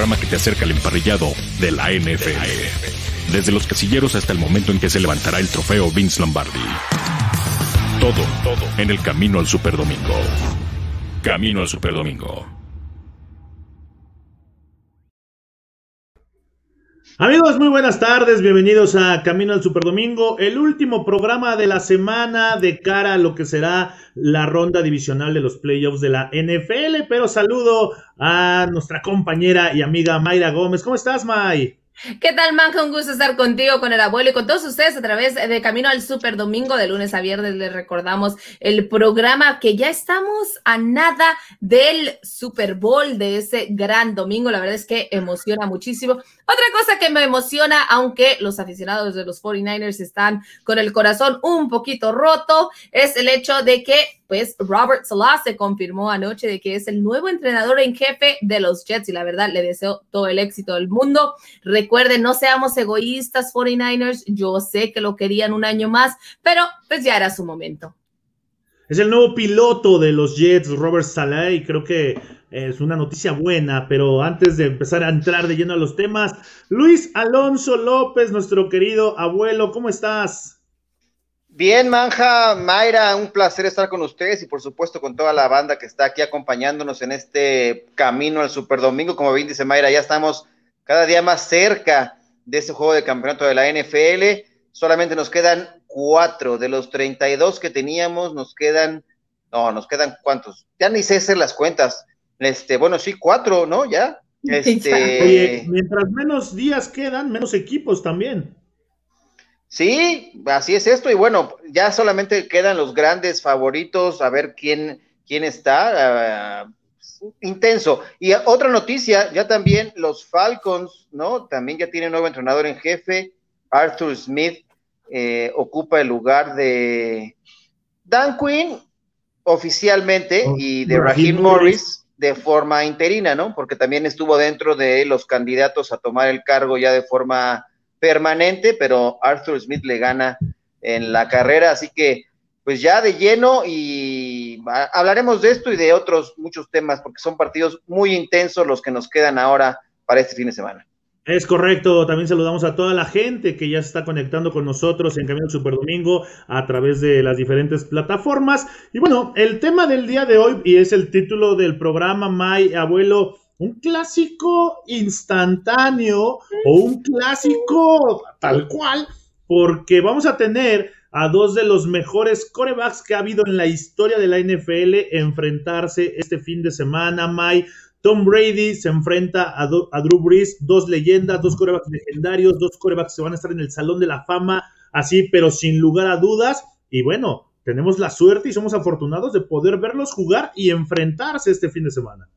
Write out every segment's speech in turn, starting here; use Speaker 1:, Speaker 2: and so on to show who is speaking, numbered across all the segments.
Speaker 1: programa que te acerca al emparrillado de la NFL. Desde los casilleros hasta el momento en que se levantará el trofeo Vince Lombardi. Todo, todo en el camino al Superdomingo. Camino al Superdomingo.
Speaker 2: Amigos, muy buenas tardes, bienvenidos a Camino al Superdomingo, el último programa de la semana de cara a lo que será la ronda divisional de los playoffs de la NFL, pero saludo a nuestra compañera y amiga Mayra Gómez. ¿Cómo estás, May?
Speaker 3: ¿Qué tal, Manja? Un gusto estar contigo, con el abuelo y con todos ustedes a través de Camino al Super Domingo de lunes a viernes. Les recordamos el programa que ya estamos a nada del Super Bowl de ese gran domingo. La verdad es que emociona muchísimo. Otra cosa que me emociona, aunque los aficionados de los 49ers están con el corazón un poquito roto, es el hecho de que pues Robert Salah se confirmó anoche de que es el nuevo entrenador en jefe de los Jets y la verdad le deseo todo el éxito del mundo. Recuerden, no seamos egoístas 49ers, yo sé que lo querían un año más, pero pues ya era su momento.
Speaker 2: Es el nuevo piloto de los Jets, Robert Salah, y creo que es una noticia buena, pero antes de empezar a entrar de lleno a los temas, Luis Alonso López, nuestro querido abuelo, ¿cómo estás?
Speaker 4: Bien, Manja, Mayra, un placer estar con ustedes y por supuesto con toda la banda que está aquí acompañándonos en este camino al Super Domingo. Como bien dice Mayra, ya estamos cada día más cerca de ese juego de campeonato de la NFL. Solamente nos quedan cuatro de los 32 que teníamos, nos quedan, no, nos quedan cuántos, ya ni sé hacer las cuentas. Este, bueno, sí, cuatro, ¿no? Ya.
Speaker 2: Este... mientras menos días quedan, menos equipos también.
Speaker 4: Sí, así es esto. Y bueno, ya solamente quedan los grandes favoritos, a ver quién, quién está. Ah, intenso. Y otra noticia, ya también los Falcons, ¿no? También ya tienen nuevo entrenador en jefe. Arthur Smith eh, ocupa el lugar de Dan Quinn oficialmente oh, y de Raheem Morris de forma interina, ¿no? Porque también estuvo dentro de los candidatos a tomar el cargo ya de forma permanente, pero Arthur Smith le gana en la carrera, así que pues ya de lleno y hablaremos de esto y de otros muchos temas, porque son partidos muy intensos los que nos quedan ahora para este fin de semana.
Speaker 2: Es correcto, también saludamos a toda la gente que ya se está conectando con nosotros en Camino Super Domingo a través de las diferentes plataformas. Y bueno, el tema del día de hoy, y es el título del programa, My Abuelo, un clásico instantáneo o un clásico tal cual, porque vamos a tener a dos de los mejores corebacks que ha habido en la historia de la NFL enfrentarse este fin de semana, May. Tom Brady se enfrenta a, Drew Brees, dos leyendas, dos corebacks legendarios, dos corebacks que van a estar en el Salón de la Fama, así, pero sin lugar a dudas. Y bueno, tenemos la suerte y somos afortunados de poder verlos jugar y enfrentarse este fin de semana.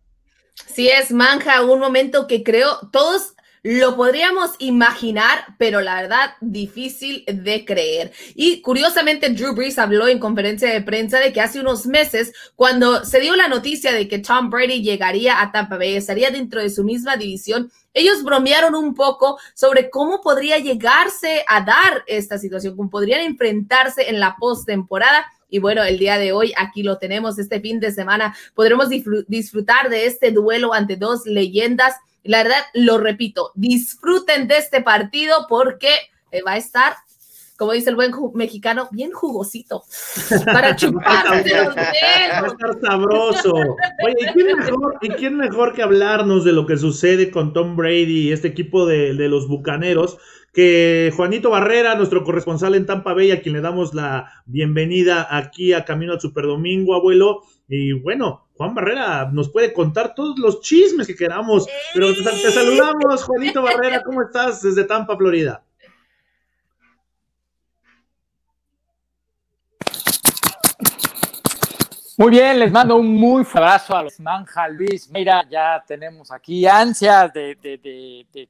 Speaker 3: Sí es, Manja, un momento que creo todos lo podríamos imaginar, pero la verdad difícil de creer. Y curiosamente, Drew Brees habló en conferencia de prensa de que hace unos meses, cuando se dio la noticia de que Tom Brady llegaría a Tampa Bay, estaría dentro de su misma división, ellos bromearon un poco sobre cómo podría llegarse a dar esta situación, cómo podrían enfrentarse en la postemporada. Y bueno, el día de hoy aquí lo tenemos, este fin de semana podremos disfrutar de este duelo ante dos leyendas. La verdad, lo repito, disfruten de este partido porque eh, va a estar como dice el buen mexicano, bien jugosito para chupar.
Speaker 2: Va a estar sabroso. Oye, ¿y quién, mejor, ¿y quién mejor que hablarnos de lo que sucede con Tom Brady y este equipo de, de los Bucaneros? que Juanito Barrera, nuestro corresponsal en Tampa Bay, a quien le damos la bienvenida aquí a Camino al Superdomingo, abuelo. Y bueno, Juan Barrera nos puede contar todos los chismes que queramos. Pero te, te saludamos, Juanito Barrera, ¿cómo estás desde Tampa, Florida?
Speaker 5: Muy bien, les mando un muy abrazo a los Manja Luis. Mira, ya tenemos aquí ansias de,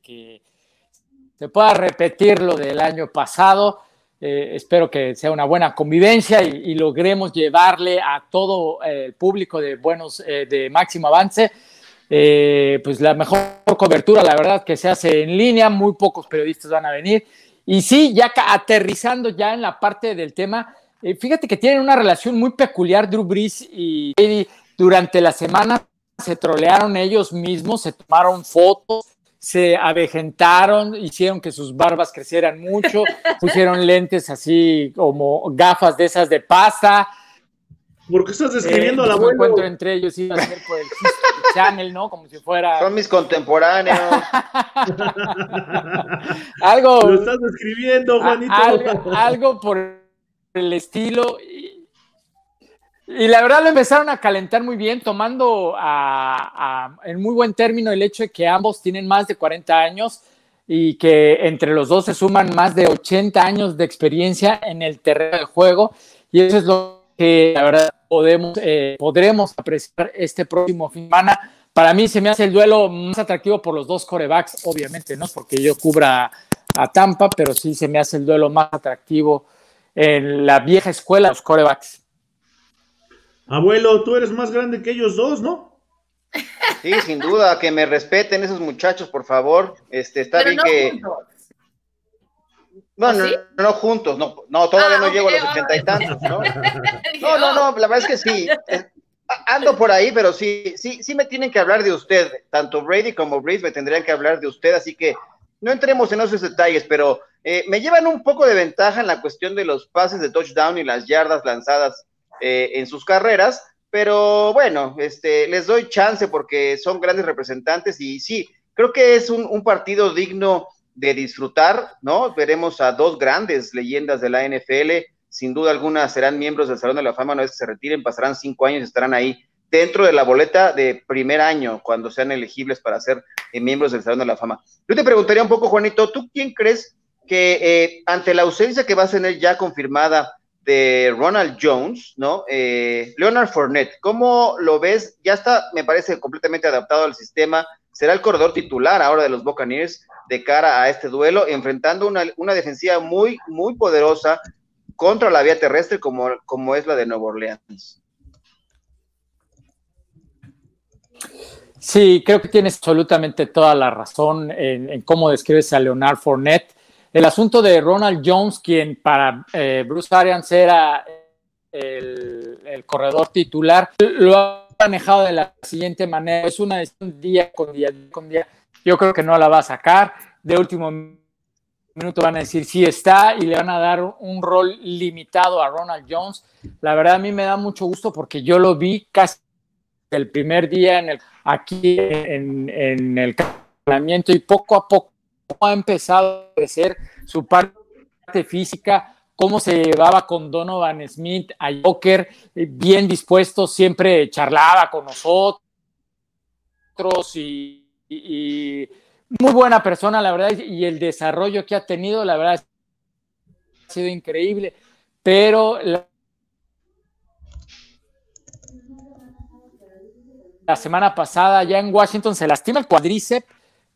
Speaker 5: que se pueda repetir lo del año pasado. Eh, espero que sea una buena convivencia y, logremos llevarle a todo el público de buenos, eh, de máximo avance, eh, pues la mejor cobertura, la verdad, que se hace en línea. Muy pocos periodistas van a venir. Y sí, ya aterrizando ya en la parte del tema, eh, fíjate que tienen una relación muy peculiar Drew Brees y Brady durante la semana se trolearon ellos mismos, se tomaron fotos, se avejentaron, hicieron que sus barbas crecieran mucho, pusieron lentes así como gafas de esas de pasta.
Speaker 2: ¿Por qué estás describiendo
Speaker 5: eh,
Speaker 2: a la
Speaker 5: abuelo? encuentro entre ellos iba a ser por el Channel, ¿no? Como si fuera.
Speaker 4: Son mis contemporáneos.
Speaker 5: algo.
Speaker 2: Lo estás describiendo, Juanito.
Speaker 5: Algo, algo por el estilo. Y la verdad lo empezaron a calentar muy bien, tomando en muy buen término el hecho de que ambos tienen más de 40 años y que entre los dos se suman más de 80 años de experiencia en el terreno de juego. Y eso es lo que la verdad podemos, eh, podremos apreciar este próximo fin de semana. Para mí se me hace el duelo más atractivo por los dos corebacks, obviamente, no porque yo cubra a Tampa, pero sí se me hace el duelo más atractivo en la vieja escuela los corebacks.
Speaker 2: Abuelo, tú eres más grande que ellos dos, ¿no?
Speaker 4: Sí, sin duda, que me respeten esos muchachos, por favor. Este, está bien que. Juntos. No, no, no, juntos, no, no todavía no ah, llego a los ochenta y tantos, ¿no? No, no, no, la verdad es que sí. Ando por ahí, pero sí, sí, sí me tienen que hablar de usted. Tanto Brady como Breeze me tendrían que hablar de usted, así que no entremos en esos detalles, pero eh, me llevan un poco de ventaja en la cuestión de los pases de touchdown y las yardas lanzadas eh, en sus carreras, pero bueno, este, les doy chance porque son grandes representantes y sí, creo que es un, partido digno de disfrutar, ¿no? Veremos a dos grandes leyendas de la NFL, sin duda alguna serán miembros del Salón de la Fama, una vez que se retiren, pasarán cinco años y estarán ahí dentro de la boleta de primer año, cuando sean elegibles para ser eh, miembros del Salón de la Fama. Yo te preguntaría un poco, Juanito, ¿tú quién crees que eh, ante la ausencia que va a tener ya confirmada de Ronald Jones, ¿no? Eh, Leonard Fournette, ¿cómo lo ves? Ya está, me parece, completamente adaptado al sistema. Será el corredor titular ahora de los Buccaneers de cara a este duelo, enfrentando una, una defensiva muy, muy poderosa contra la vía terrestre como, como es la de Nueva Orleans.
Speaker 5: Sí, creo que tienes absolutamente toda la razón en, en cómo describes a Leonard Fournette. El asunto de Ronald Jones, quien para eh, Bruce Arians era el, corredor titular, lo ha manejado de la siguiente manera. Es una decisión día con día, con día. Yo creo que no la va a sacar. De último minuto van a decir sí está y le van a dar un rol limitado a Ronald Jones. La verdad a mí me da mucho gusto porque yo lo vi casi el primer día en el, aquí en, el calentamiento y poco a poco ha empezado a crecer su parte física, cómo se llevaba con Donovan Smith a Joker, eh, bien dispuesto, siempre charlaba con nosotros y, muy buena persona, la verdad, y el desarrollo que ha tenido, la verdad, ha sido increíble, pero la, semana pasada ya en Washington se lastima el cuadríceps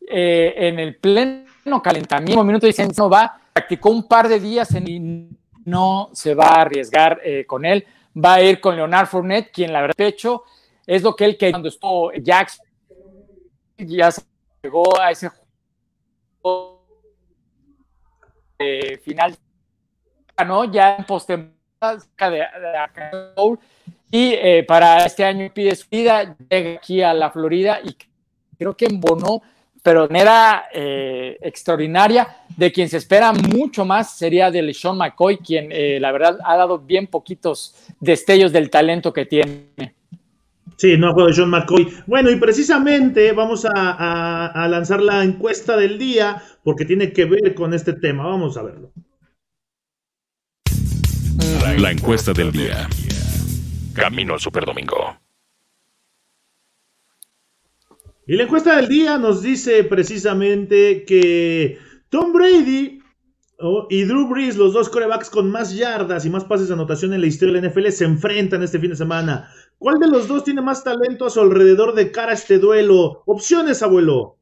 Speaker 5: eh, en el pleno calentamiento, minuto dicen no va, practicó un par de días y no se va a arriesgar eh, con él, va a ir con Leonard Fournette, quien la verdad pecho es lo que él que cuando estuvo Jackson. Ya llegó a ese final, ¿no? Ya en postemporada de, de, y eh, para este año pide su vida, llega aquí a la Florida y creo que embonó pero de manera eh, extraordinaria. De quien se espera mucho más sería de Sean McCoy, quien eh, la verdad ha dado bien poquitos destellos del talento que tiene.
Speaker 2: Sí, no juego de Sean McCoy. Bueno, y precisamente vamos a, lanzar la encuesta del día porque tiene que ver con este tema. Vamos a verlo.
Speaker 1: La encuesta del día. Camino al Superdomingo.
Speaker 2: Y la encuesta del día nos dice precisamente que Tom Brady y Drew Brees, los dos corebacks con más yardas y más pases de anotación en la historia de la NFL, se enfrentan este fin de semana. ¿Cuál de los dos tiene más talento a su alrededor de cara a este duelo? Opciones, abuelo.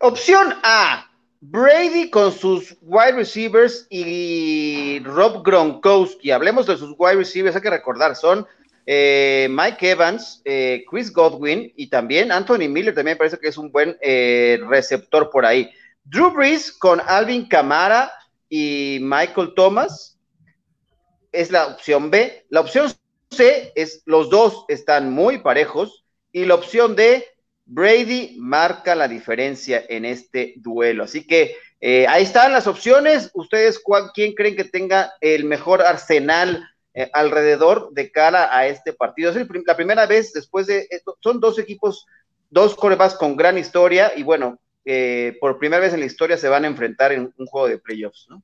Speaker 4: Opción A. Brady con sus wide receivers y Rob Gronkowski. Hablemos de sus wide receivers, hay que recordar, son eh, Mike Evans, eh, Chris Godwin y también Anthony Miller también parece que es un buen eh, receptor por ahí. Drew Brees con Alvin Camara y Michael Thomas es la opción B. La opción C es los dos están muy parejos y la opción D, Brady marca la diferencia en este duelo. Así que ahí están las opciones. Ustedes, ¿quién creen que tenga el mejor arsenal eh, alrededor de cara a este partido? Es la primera vez después de esto. Son dos equipos, dos corebacks con gran historia y bueno, eh, por primera vez en la historia se van a enfrentar en un juego de playoffs, ¿no?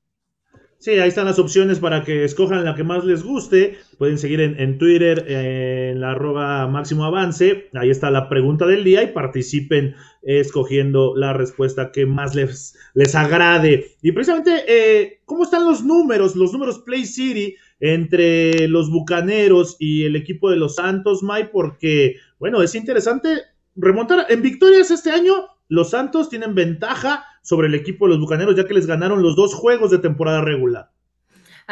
Speaker 2: Sí, ahí están las opciones para que escojan la que más les guste. Pueden seguir en, Twitter en la arroba máximo avance. Ahí está la pregunta del día y participen escogiendo la respuesta que más les, les agrade. Y precisamente, eh, ¿cómo están los números? Los números Play City entre los Bucaneros y el equipo de los Santos, Mike, porque, bueno, es interesante remontar en victorias este año. Los Santos tienen ventaja sobre el equipo de los Bucaneros, ya que les ganaron los dos juegos de temporada regular.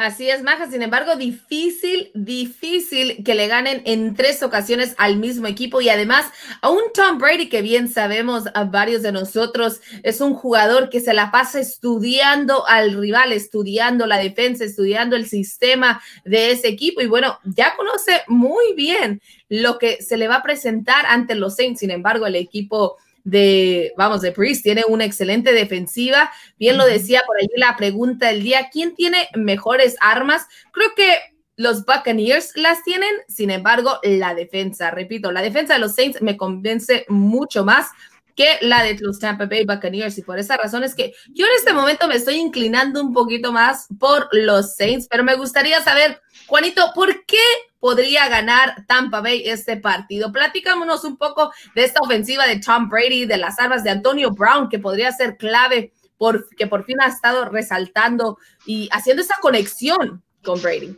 Speaker 3: Así es, Maja. Sin embargo, difícil, difícil que le ganen en tres ocasiones al mismo equipo. Y además, a un Tom Brady que bien sabemos a varios de nosotros es un jugador que se la pasa estudiando al rival, estudiando la defensa, estudiando el sistema de ese equipo. Y bueno, ya conoce muy bien lo que se le va a presentar ante los Saints. Sin embargo, el equipo de, vamos, de Priest, tiene una excelente defensiva. Bien lo decía por ahí la pregunta del día, ¿quién tiene mejores armas? Creo que los Buccaneers las tienen, sin embargo, la defensa, repito, la defensa de los Saints me convence mucho más que la de los Tampa Bay Buccaneers. Y por esa razón es que yo en este momento me estoy inclinando un poquito más por los Saints, pero me gustaría saber, Juanito, ¿por qué podría ganar Tampa Bay este partido? Platícanos un poco de esta ofensiva de Tom Brady, de las armas de Antonio Brown, que podría ser clave, por, que por fin ha estado resaltando y haciendo esa conexión con Brady.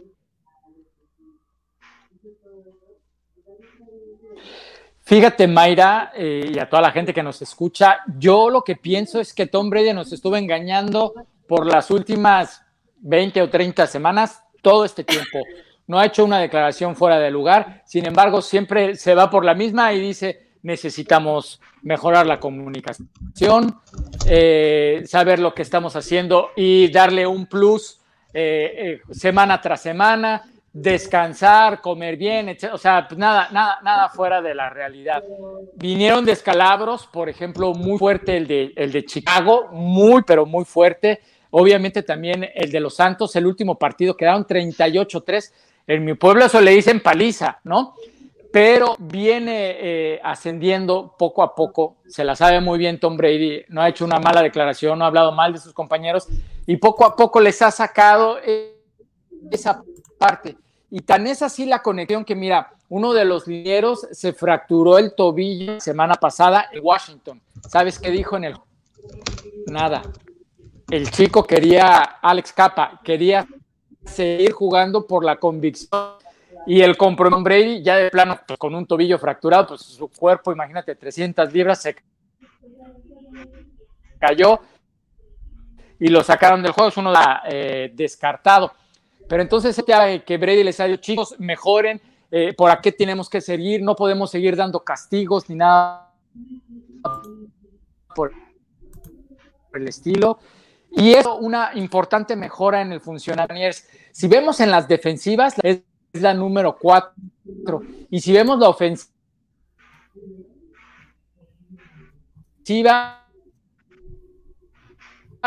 Speaker 5: Fíjate, Mayra, eh, y a toda la gente que nos escucha, yo lo que pienso es que Tom Brady nos estuvo engañando por las últimas 20 o 30 semanas, todo este tiempo. No ha hecho una declaración fuera de lugar, sin embargo, siempre se va por la misma y dice, necesitamos mejorar la comunicación, eh, saber lo que estamos haciendo y darle un plus eh, semana tras semana descansar, comer bien, etc. O sea, pues nada, nada, nada fuera de la realidad. Vinieron descalabros, por ejemplo, muy fuerte el de, el de Chicago, muy, pero muy fuerte. Obviamente también el de los Santos, el último partido, quedaron 38-3. En mi pueblo eso le dicen paliza, ¿no? Pero viene eh, ascendiendo poco a poco. Se la sabe muy bien Tom Brady. No ha hecho una mala declaración, no ha hablado mal de sus compañeros y poco a poco les ha sacado eh, esa parte. Y tan es así la conexión que, mira, uno de los linieros se fracturó el tobillo semana pasada en Washington. ¿Sabes qué dijo en el? Nada. El chico quería, Alex Capa, quería seguir jugando por la convicción y el compromiso Brady ya de plano pues, con un tobillo fracturado, pues su cuerpo, imagínate, 300 libras se cayó y lo sacaron del juego, es uno eh, descartado. Pero entonces que Brady les ha dicho, chicos, mejoren, eh, por qué tenemos que seguir, no podemos seguir dando castigos ni nada por el estilo. Y es una importante mejora en el funcionamiento. Si vemos en las defensivas, es la número cuatro. Y si vemos la ofensiva,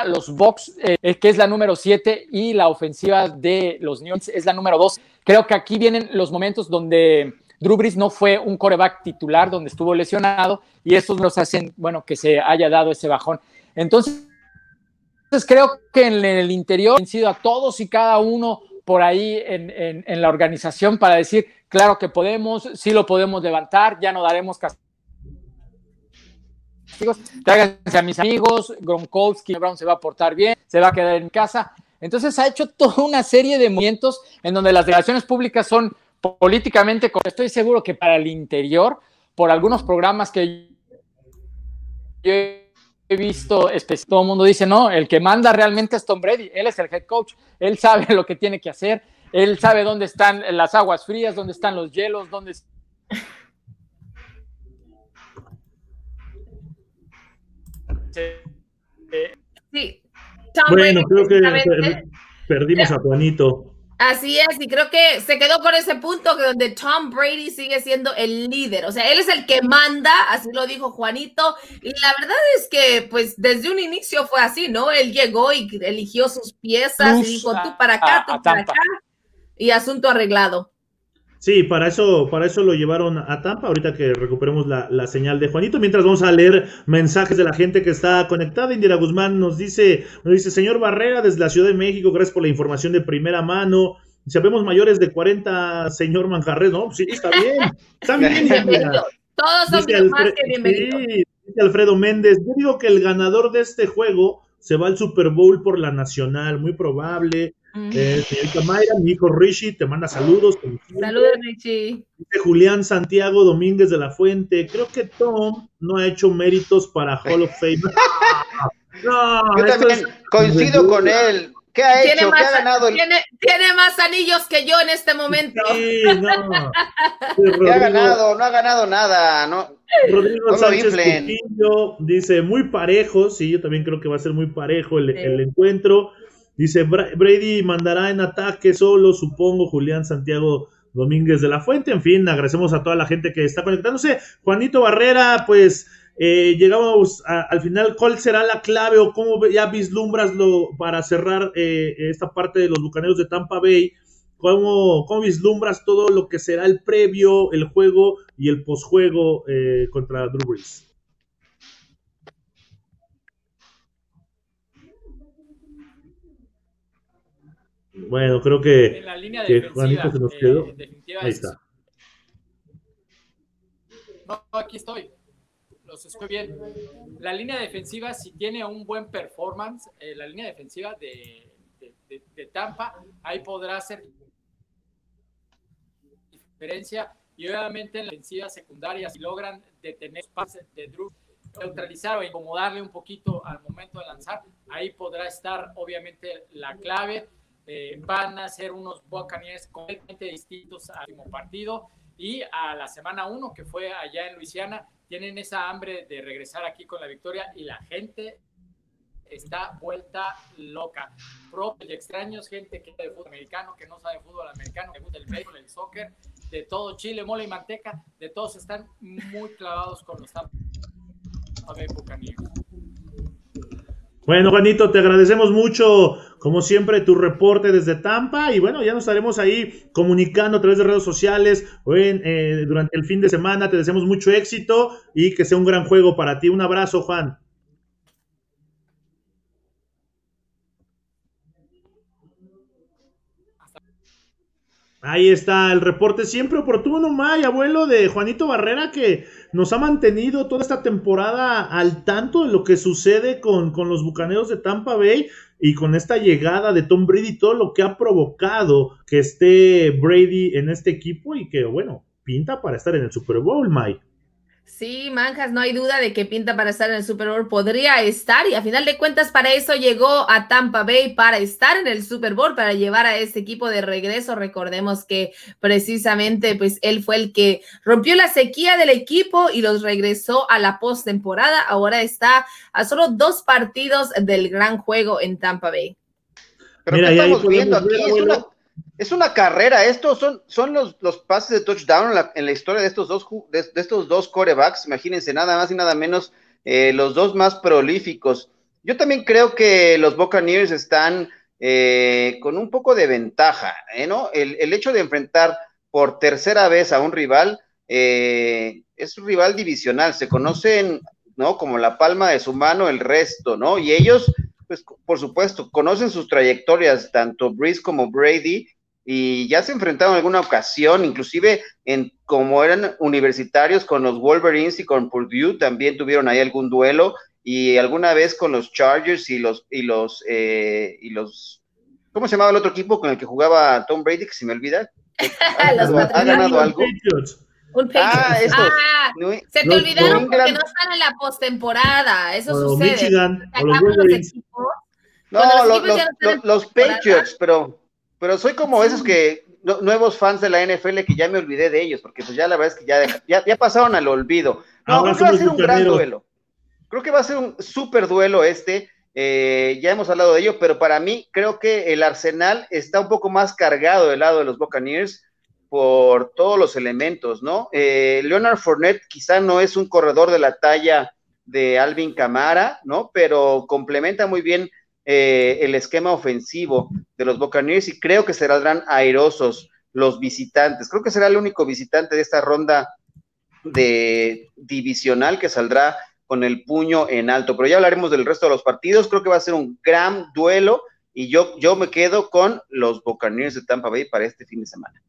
Speaker 5: los Bucks, eh, que es la número 7, y la ofensiva de los New es la número 2. Creo que aquí vienen los momentos donde Drew Brees no fue un coreback titular, donde estuvo lesionado, y estos nos hacen, bueno, que se haya dado ese bajón. Entonces, creo que en el interior han sido a todos y cada uno por ahí en, la organización para decir, claro que podemos, sí lo podemos levantar, ya no daremos castigo tráiganse a mis amigos, Gronkowski, Brown se va a portar bien, se va a quedar en casa. Entonces ha hecho toda una serie de movimientos en donde las declaraciones públicas son políticamente, estoy seguro que para el interior, por algunos programas que yo he visto, todo el mundo dice, no, el que manda realmente es Tom Brady, él es el head coach, él sabe lo que tiene que hacer, él sabe dónde están las aguas frías, dónde están los hielos, dónde
Speaker 2: Sí. bueno, creo que perdimos a Juanito.
Speaker 3: Así es, y creo que se quedó con ese punto que donde Tom Brady sigue siendo el líder, o sea, él es el que manda, así lo dijo Juanito, y la verdad es que pues desde un inicio fue así, ¿no? Él llegó y eligió sus piezas y dijo tú para acá, tú para acá, y asunto arreglado.
Speaker 2: Sí, para eso, para eso lo llevaron a Tampa, ahorita que recuperemos la, la, señal de Juanito, mientras vamos a leer mensajes de la gente que está conectada. Indira Guzmán nos dice, nos dice, señor Barrera, desde la Ciudad de México, gracias por la información de primera mano. Sabemos mayores de 40, señor Manjarres, ¿no? Sí, está bien, está bien.
Speaker 3: Todos son dice más que bienvenidos.
Speaker 2: Sí, dice Alfredo Méndez, yo digo que el ganador de este juego se va al Super Bowl por la Nacional, muy probable. Eh, señorita Mayra, mi hijo Rishi te manda saludos.
Speaker 3: Saludos, Rishi.
Speaker 2: Dice Julián Santiago Domínguez de la Fuente. Creo que Tom no ha hecho méritos para Hall of Fame.
Speaker 4: no, Yo también coincido con él. ¿Qué ha hecho? ¿Qué ha ganado?
Speaker 3: Tiene, tiene, más anillos que yo en este momento.
Speaker 2: Sí, no.
Speaker 4: ¿Qué ha ganado? No ha ganado nada. No,
Speaker 2: Rodrigo no Sánchez Coutinho dice muy parejo. Sí, yo también creo que va a ser muy parejo el, sí. el encuentro. Dice Brady mandará en ataque solo, supongo, Julián Santiago Domínguez de la Fuente. En fin, agradecemos a toda la gente que está conectándose. Juanito Barrera, pues eh, llegamos al final. ¿Cuál será la clave o cómo ya vislumbras lo, para cerrar eh, esta parte de los bucaneros de Tampa Bay? ¿Cómo, ¿Cómo, vislumbras todo lo que será el previo, el juego y el posjuego eh, contra Drew Brees? Bueno, creo que,
Speaker 5: en la línea
Speaker 2: que
Speaker 5: defensiva,
Speaker 2: se nos quedó.
Speaker 5: Eh,
Speaker 2: Ahí está.
Speaker 5: No, aquí estoy. Los estoy bien. La línea defensiva, si tiene un buen performance, eh, la línea defensiva de, de, de, de, Tampa, ahí podrá hacer diferencia. Y obviamente en la defensiva secundaria, si logran detener pases de Drew, neutralizar o incomodarle un poquito al momento de lanzar, ahí podrá estar obviamente la clave. Eh, van a ser unos Buccaneers completamente distintos al último partido y a la semana 1 que fue allá en Luisiana tienen esa hambre de regresar aquí con la victoria y la gente está vuelta loca. Propios y extraños, gente que de fútbol americano, que no sabe fútbol americano, que gusta el béisbol, el soccer, de todo Chile, mole y manteca, de todos están muy clavados con los Tampa Buccaneers.
Speaker 2: Bueno, Juanito, te agradecemos mucho, como siempre, tu reporte desde Tampa. Y bueno, ya nos estaremos ahí comunicando a través de redes sociales eh, durante el fin de semana. Te deseamos mucho éxito y que sea un gran juego para ti. Un abrazo, Juan. Ahí está el reporte siempre oportuno, May, abuelo de Juanito Barrera, que nos ha mantenido toda esta temporada al tanto de lo que sucede con, con, los bucaneros de Tampa Bay y con esta llegada de Tom Brady, todo lo que ha provocado que esté Brady en este equipo y que, bueno, pinta para estar en el Super Bowl, May.
Speaker 3: Sí, Manjas, no hay duda de que pinta para estar en el Super Bowl, podría estar y a final de cuentas para eso llegó a Tampa Bay, para estar en el Super Bowl, para llevar a este equipo de regreso. Recordemos que precisamente pues él fue el que rompió la sequía del equipo y los regresó a la postemporada. Ahora está a solo dos partidos del gran juego en Tampa Bay.
Speaker 4: Pero Mira, ¿qué estamos viendo aquí? Es una, es una carrera, estos son, son los, los pases de touchdown en la, en la historia de estos dos de, de, estos dos corebacks, imagínense, nada más y nada menos eh, los dos más prolíficos. Yo también creo que los Buccaneers están eh, con un poco de ventaja, ¿eh, ¿no? El, el, hecho de enfrentar por tercera vez a un rival eh, es un rival divisional, se conocen, ¿no? Como la palma de su mano el resto, ¿no? Y ellos pues por supuesto, conocen sus trayectorias, tanto Breeze como Brady, y ya se enfrentaron en alguna ocasión, inclusive en como eran universitarios con los Wolverines y con Purdue, también tuvieron ahí algún duelo, y alguna vez con los Chargers y los, y los, eh, y los, ¿cómo se llamaba el otro equipo con el que jugaba Tom Brady, que se me olvida? ¿Ha, ganado, ¿ha ganado algo?
Speaker 3: Un ah, estos, ah, New, se te olvidaron porque no están en la postemporada. Eso
Speaker 2: o
Speaker 3: sucede.
Speaker 2: Michigan, o los
Speaker 3: los equipos,
Speaker 4: no, los, los, los, los Patriots, pero, pero soy como esos que no, nuevos fans de la NFL que ya me olvidé de ellos, porque pues ya la verdad es que ya, ya, ya pasaron al olvido. No, creo que va a ser un gran duelo. Creo que va a ser un súper duelo este. eh, ya hemos hablado de ello, pero para mí creo que el Arsenal está un poco más cargado del lado de los Buccaneers por todos los elementos, ¿no? Eh, Leonard Fournette quizá no es un corredor de la talla de Alvin Camara, ¿no? Pero complementa muy bien eh, el esquema ofensivo de los Buccaneers y creo que serán airosos los visitantes. Creo que será el único visitante de esta ronda de divisional que saldrá con el puño en alto. Pero ya hablaremos del resto de los partidos. Creo que va a ser un gran duelo y yo, yo me quedo con los Buccaneers de Tampa Bay para este fin de semana.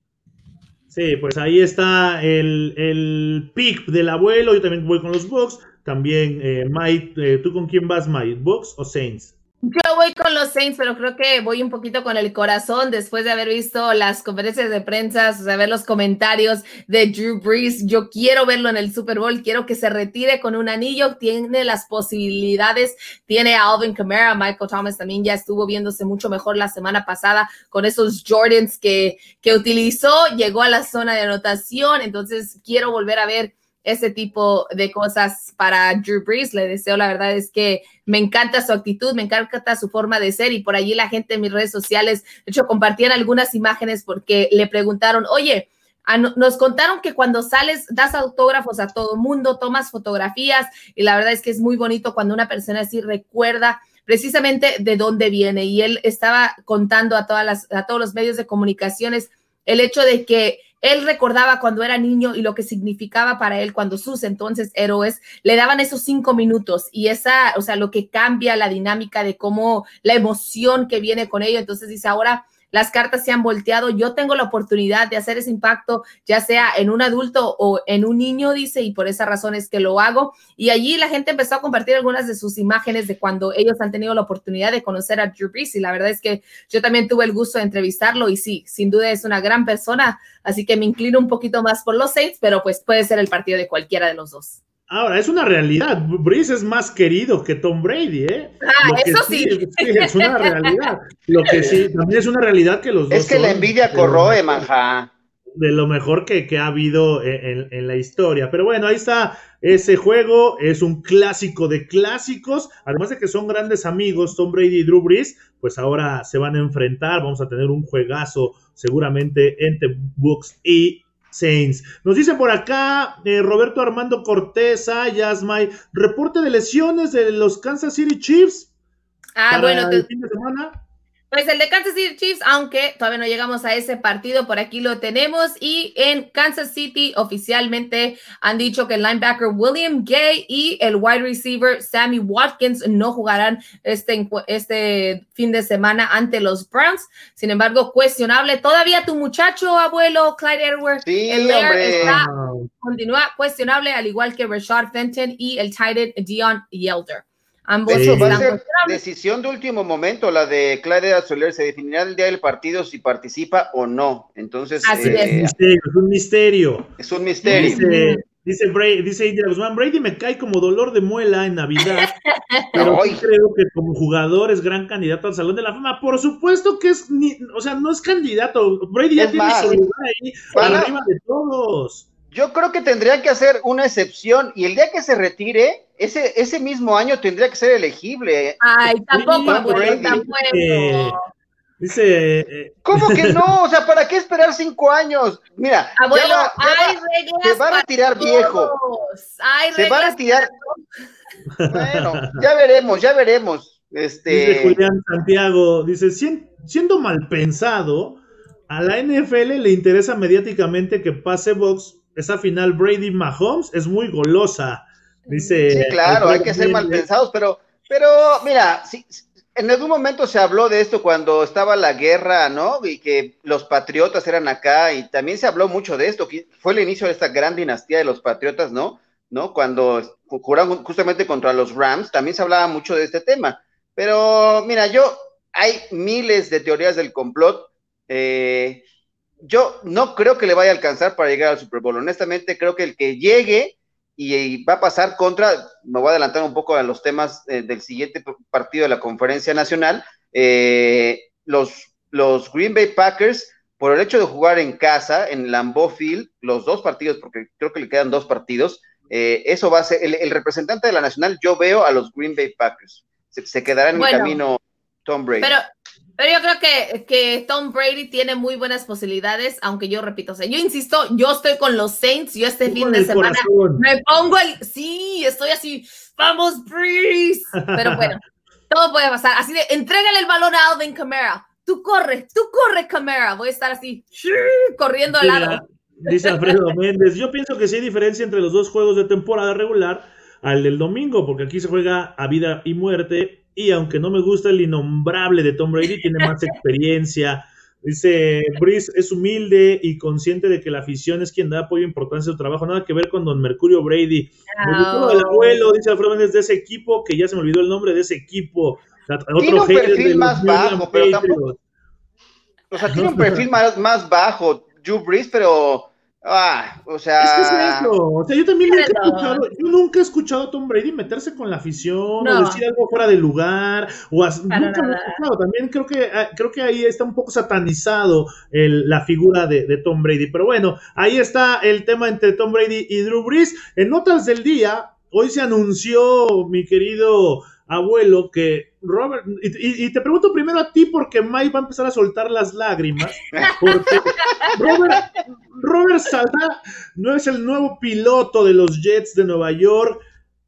Speaker 2: Sí, pues ahí está el, el pick del abuelo. Yo también voy con los Bucks. También, eh, Mike, eh, ¿tú con quién vas, Mike? ¿Bucks o Saints?
Speaker 3: Yo voy con los Saints, pero creo que voy un poquito con el corazón después de haber visto las conferencias de prensa, o ver los comentarios de Drew Brees. Yo quiero verlo en el Super Bowl, quiero que se retire con un anillo, tiene las posibilidades, tiene a Alvin Kamara, Michael Thomas también ya estuvo viéndose mucho mejor la semana pasada con esos Jordans que, que utilizó, llegó a la zona de anotación, entonces quiero volver a ver ese tipo de cosas para Drew Brees. Le deseo, la verdad es que me encanta su actitud, me encanta su forma de ser y por allí la gente en mis redes sociales, de hecho, compartían algunas imágenes porque le preguntaron, oye, nos contaron que cuando sales das autógrafos a todo mundo, tomas fotografías y la verdad es que es muy bonito cuando una persona así recuerda precisamente de dónde viene y él estaba contando a todas a todos los medios de comunicaciones el hecho de que él recordaba cuando era niño y lo que significaba para él cuando sus entonces héroes le daban esos cinco minutos y esa, o sea, lo que cambia la dinámica de cómo la emoción que viene con ello. Entonces dice, ahora las cartas se han volteado, yo tengo la oportunidad de hacer ese impacto, ya sea en un adulto o en un niño, dice, y por esa razón es que lo hago. Y allí la gente empezó a compartir algunas de sus imágenes de cuando ellos han tenido la oportunidad de conocer a Drew Brees, y la verdad es que yo también tuve el gusto de entrevistarlo, y sí, sin duda es una gran persona, así que me inclino un poquito más por los Saints, pero pues puede ser el partido de cualquiera de los dos.
Speaker 2: Ahora, es una realidad. Breeze es más querido que Tom Brady, ¿eh?
Speaker 3: Ah, eso sí.
Speaker 2: Es una realidad. Lo que sí, también es una realidad que los
Speaker 4: dos. Es que la envidia corroe, manja.
Speaker 2: De lo mejor que, ha habido en, la historia. Pero bueno, ahí está ese juego. Es un clásico de clásicos. Además de que son grandes amigos, Tom Brady y Drew Brees, pues ahora se van a enfrentar. Vamos a tener un juegazo seguramente entre Bucks y Saints. Nos dice por acá eh, Roberto Armando Cortés, Yasmay, reporte de lesiones de los Kansas City Chiefs.
Speaker 3: Ah, bueno, el fin de semana. Pues el de Kansas City Chiefs, aunque todavía no llegamos a ese partido, por aquí lo tenemos. Y en Kansas City oficialmente han dicho que el linebacker William Gay y el wide receiver Sammy Watkins no jugarán este, este fin de semana ante los Browns. Sin embargo, cuestionable. Todavía tu muchacho, abuelo, Clyde Edwards,
Speaker 4: sí,
Speaker 3: el continúa cuestionable, al igual que Rashad Fenton y el tight Dion Yelder.
Speaker 4: Ambos va a ser decisión de último momento, la de Claudia Soler, se definirá el día del partido si participa o no. Entonces,
Speaker 3: eh,
Speaker 2: es. un misterio.
Speaker 4: Es un misterio.
Speaker 2: Dice, dice, Brady, dice Brady me cae como dolor de muela en Navidad, pero creo que como jugador es gran candidato al Salón de la Fama. Por supuesto que es, o sea, no es candidato. Brady ya tiene su lugar ahí, arriba de todos.
Speaker 4: Yo creo que tendría que hacer una excepción y el día que se retire, ese, ese mismo año tendría que ser elegible.
Speaker 3: Ay, tampoco, tampoco.
Speaker 2: Dice. Eh,
Speaker 4: ¿Cómo que no? O sea, ¿para qué esperar cinco años? Mira,
Speaker 3: Abuelo, hay
Speaker 4: se va a retirar viejo. se va a retirar. Bueno, ya veremos, ya veremos. Este...
Speaker 2: Dice Julián Santiago, dice, siendo mal pensado, a la NFL le interesa mediáticamente que pase Box esa final Brady Mahomes es muy golosa. Dice.
Speaker 4: Sí, claro, hay que ser mal pensados, pero, pero mira, si, en algún momento se habló de esto cuando estaba la guerra, ¿no? Y que los patriotas eran acá, y también se habló mucho de esto, que fue el inicio de esta gran dinastía de los patriotas, ¿no? ¿No? Cuando juraron justamente contra los Rams, también se hablaba mucho de este tema. Pero mira, yo, hay miles de teorías del complot. Eh, yo no creo que le vaya a alcanzar para llegar al Super Bowl. Honestamente, creo que el que llegue y, va a pasar contra, me voy a adelantar un poco a los temas eh, del siguiente partido de la conferencia nacional, eh, los, los Green Bay Packers, por el hecho de jugar en casa, en Lambeau Field, los dos partidos, porque creo que le quedan dos partidos, eh, eso va a ser, el, el, representante de la nacional, yo veo a los Green Bay Packers. se, quedará en el camino Tom Brady.
Speaker 3: Pero, pero yo creo que, que, Tom Brady tiene muy buenas posibilidades, aunque yo repito, o sea, yo insisto, yo estoy con los Saints, yo este fin de semana me pongo el, sí, estoy así, vamos, Breeze, pero bueno, todo puede pasar, así de, entrégale el balón a Alvin Kamara, tú corre, tú corre Kamara, voy a estar así, corriendo al lado.
Speaker 2: Dice Alfredo Méndez, yo pienso que sí hay diferencia entre los dos juegos de temporada regular al del domingo, porque aquí se juega a vida y muerte y aunque no me gusta el innombrable de Tom Brady, tiene más experiencia. Dice, Brice es humilde y consciente de que la afición es quien da apoyo e importancia a su trabajo. Nada que ver con don Mercurio Brady. Me gustó el abuelo, dice Alfredo Méndez, de ese equipo, que ya se me olvidó el nombre de ese equipo.
Speaker 4: tiene un perfil más bajo, pero tampoco... O sea, tiene un perfil más, más bajo, Drew Brees, pero Ah, o sea.
Speaker 2: Es que es eso. O sea, yo también nunca he escuchado, yo nunca he escuchado a Tom Brady meterse con la afición o decir algo fuera de lugar. O nunca lo he escuchado. También creo que, ah, creo que ahí está un poco satanizado el, la figura de, de, Tom Brady. Pero bueno, ahí está el tema entre Tom Brady y Drew Brees. En notas del día, hoy se anunció, mi querido abuelo, que Robert, y, te pregunto primero a ti porque Mike va a empezar a soltar las lágrimas, porque Robert, Robert no es el nuevo piloto de los Jets de Nueva York,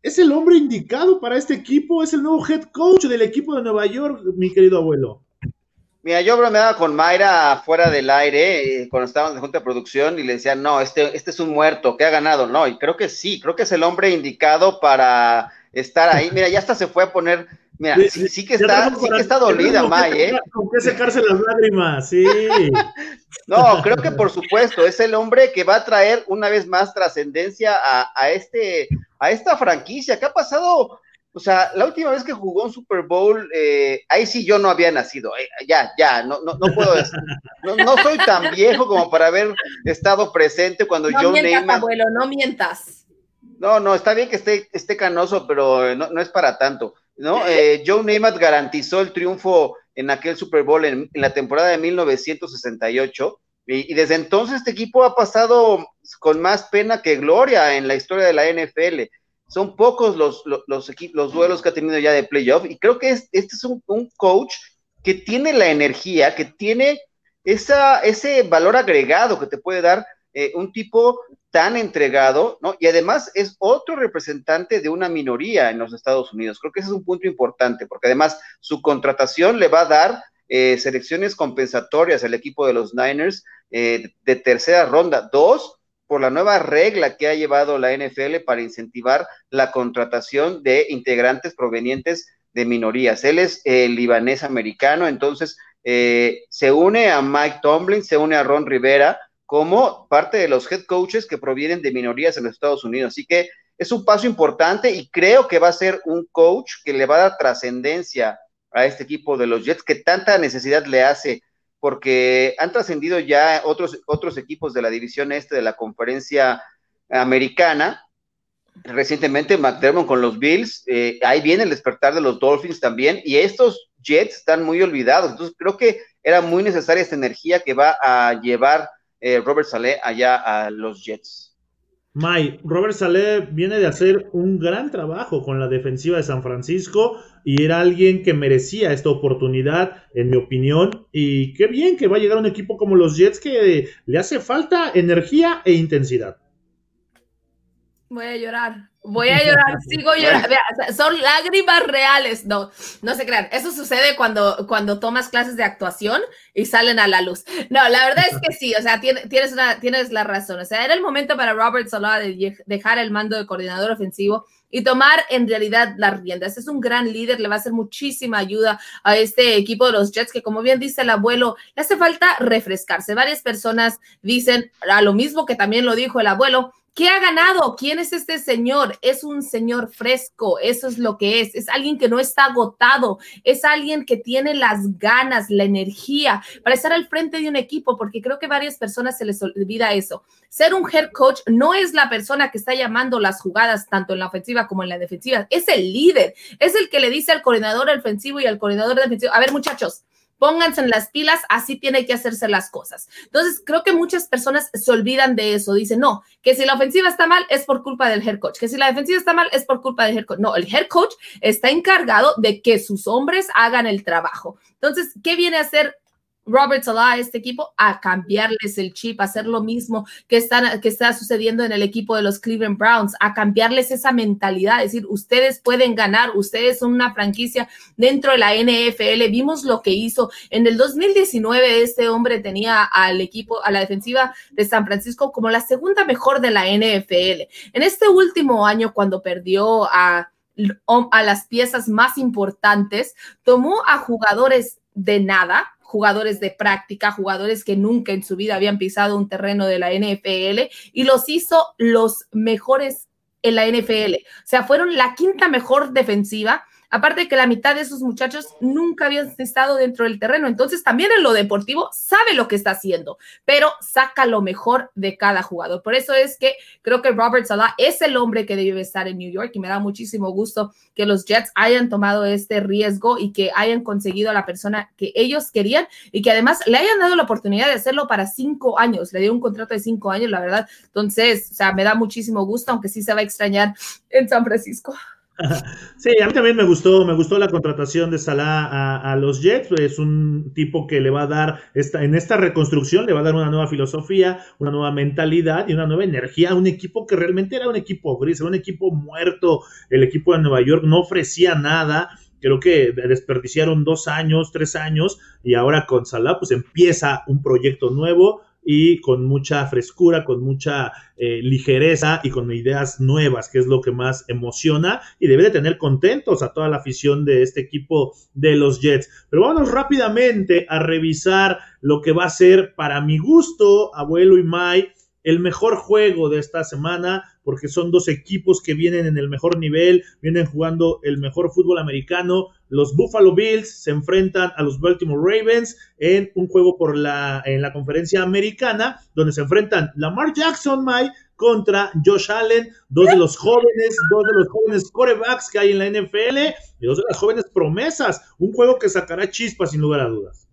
Speaker 2: es el hombre indicado para este equipo, es el nuevo head coach del equipo de Nueva York, mi querido abuelo.
Speaker 4: Mira, yo bromeaba con Mayra fuera del aire eh, cuando estábamos en junta de producción y le decía, no, este, este es un muerto que ha ganado, no, y creo que sí, creo que es el hombre indicado para estar ahí. Mira, ya hasta se fue a poner. Mira, sí, que está, sí que está dolida, May, ¿eh?
Speaker 2: Con qué secarse las lágrimas, sí.
Speaker 4: no, creo que por supuesto, es el hombre que va a traer una vez más trascendencia a, este, a esta franquicia. ¿Qué ha pasado? O sea, la última vez que jugó un Super Bowl, eh, ahí sí yo no había nacido. Eh, ya, ya, no, no, no puedo decir. No, soy tan viejo como para haber estado presente cuando
Speaker 3: yo
Speaker 4: no
Speaker 3: mientas, abuelo, no mientas.
Speaker 4: No, no, está bien que esté, esté canoso, pero no, no es para tanto. ¿no? Eh, Joe Namath garantizó el triunfo en aquel Super Bowl en, la temporada de 1968 y, y, desde entonces este equipo ha pasado con más pena que gloria en la historia de la NFL. Son pocos los, los, los, duelos que ha tenido ya de playoff y creo que este es un, un, coach que tiene la energía, que tiene esa, ese valor agregado que te puede dar eh, un tipo tan entregado, ¿no? Y además es otro representante de una minoría en los Estados Unidos. Creo que ese es un punto importante, porque además su contratación le va a dar eh, selecciones compensatorias al equipo de los Niners eh, de tercera ronda. Dos, por la nueva regla que ha llevado la NFL para incentivar la contratación de integrantes provenientes de minorías. Él es libanés americano, entonces se une a Mike Tomlin, se une a Ron Rivera, como parte de los head coaches que provienen de minorías en los Estados Unidos. Así que es un paso importante y creo que va a ser un coach que le va a dar trascendencia a este equipo de los Jets que tanta necesidad le hace porque han trascendido ya otros, otros equipos de la división este de la conferencia americana. Recientemente McDermott con los Bills, eh, ahí viene el despertar de los Dolphins también, y estos Jets están muy olvidados. Entonces creo que era muy necesaria esta energía que va a llevar eh, Robert Saleh allá a los Jets.
Speaker 2: May, Robert Saleh viene de hacer un gran trabajo con la defensiva de San Francisco y era alguien que merecía esta oportunidad, en mi opinión. Y qué bien que va a llegar un equipo como los Jets que le hace falta energía e intensidad.
Speaker 3: Voy a llorar. Voy a llorar, sigo llorando. son lágrimas reales. No, no se crean. Eso sucede cuando, cuando tomas clases de actuación y salen a la luz. No, la verdad es que sí. O sea, tienes, una, tienes la razón. O sea, era el momento para Robert Sala de dejar el mando de coordinador ofensivo y tomar en realidad las riendas. Es un gran líder, le va a hacer muchísima ayuda a este equipo de los Jets, que como bien dice el abuelo, le hace falta refrescarse. Varias personas dicen a lo mismo que también lo dijo el abuelo, ¿Qué ha ganado? ¿Quién es este señor? Es un señor fresco, eso es lo que es. Es alguien que no está agotado, es alguien que tiene las ganas, la energía para estar al frente de un equipo, porque creo que varias personas se les olvida eso. Ser un head coach no es la persona que está llamando las jugadas tanto en la ofensiva como en la defensiva, es el líder, es el que le dice al coordinador ofensivo y al coordinador defensivo, a ver muchachos, pónganse en las pilas, así tiene que hacerse las cosas. Entonces, creo que muchas personas se olvidan de eso, dicen, no, que si la ofensiva está mal es por culpa del head coach, que si la defensiva está mal es por culpa del head coach. No, el head coach está encargado de que sus hombres hagan el trabajo. Entonces, ¿qué viene a hacer Robert Salah este equipo a cambiarles el chip, a hacer lo mismo que, están, que está sucediendo en el equipo de los Cleveland Browns, a cambiarles esa mentalidad, es decir, ustedes pueden ganar, ustedes son una franquicia dentro de la NFL. Vimos lo que hizo en el 2019, este hombre tenía al equipo, a la defensiva de San Francisco como la segunda mejor de la NFL. En este último año, cuando perdió a a las piezas más importantes, tomó a jugadores de nada, jugadores de práctica, jugadores que nunca en su vida habían pisado un terreno de la NFL y los hizo los mejores en la NFL. O sea, fueron la quinta mejor defensiva Aparte de que la mitad de esos muchachos nunca habían estado dentro del terreno. Entonces, también en lo deportivo sabe lo que está haciendo, pero saca lo mejor de cada jugador. Por eso es que creo que Robert Salah es el hombre que debe estar en New York y me da muchísimo gusto que los Jets hayan tomado este riesgo y que hayan conseguido a la persona que ellos querían y que además le hayan dado la oportunidad de hacerlo para cinco años. Le dio un contrato de cinco años, la verdad. Entonces, o sea, me da muchísimo gusto, aunque sí se va a extrañar en San Francisco.
Speaker 2: Sí, a mí también me gustó, me gustó la contratación de Salah a, los Jets. Es un tipo que le va a dar, esta, en esta reconstrucción, le va a dar una nueva filosofía, una nueva mentalidad y una nueva energía un equipo que realmente era un equipo gris, era un equipo muerto. El equipo de Nueva York no ofrecía nada. Creo que desperdiciaron dos años, tres años, y ahora con Salah, pues empieza un proyecto nuevo y con mucha frescura, con mucha eh, ligereza y con ideas nuevas, que es lo que más emociona y debe de tener contentos a toda la afición de este equipo de los Jets. Pero vamos rápidamente a revisar lo que va a ser para mi gusto, abuelo y Mai, el mejor juego de esta semana, porque son dos equipos que vienen en el mejor nivel, vienen jugando el mejor fútbol americano. Los Buffalo Bills se enfrentan a los Baltimore Ravens en un juego por la, en la conferencia americana, donde se enfrentan Lamar Jackson, Mike, contra Josh Allen, dos de los jóvenes, dos de los jóvenes corebacks que hay en la NFL y dos de las jóvenes promesas. Un juego que sacará chispas sin lugar a dudas.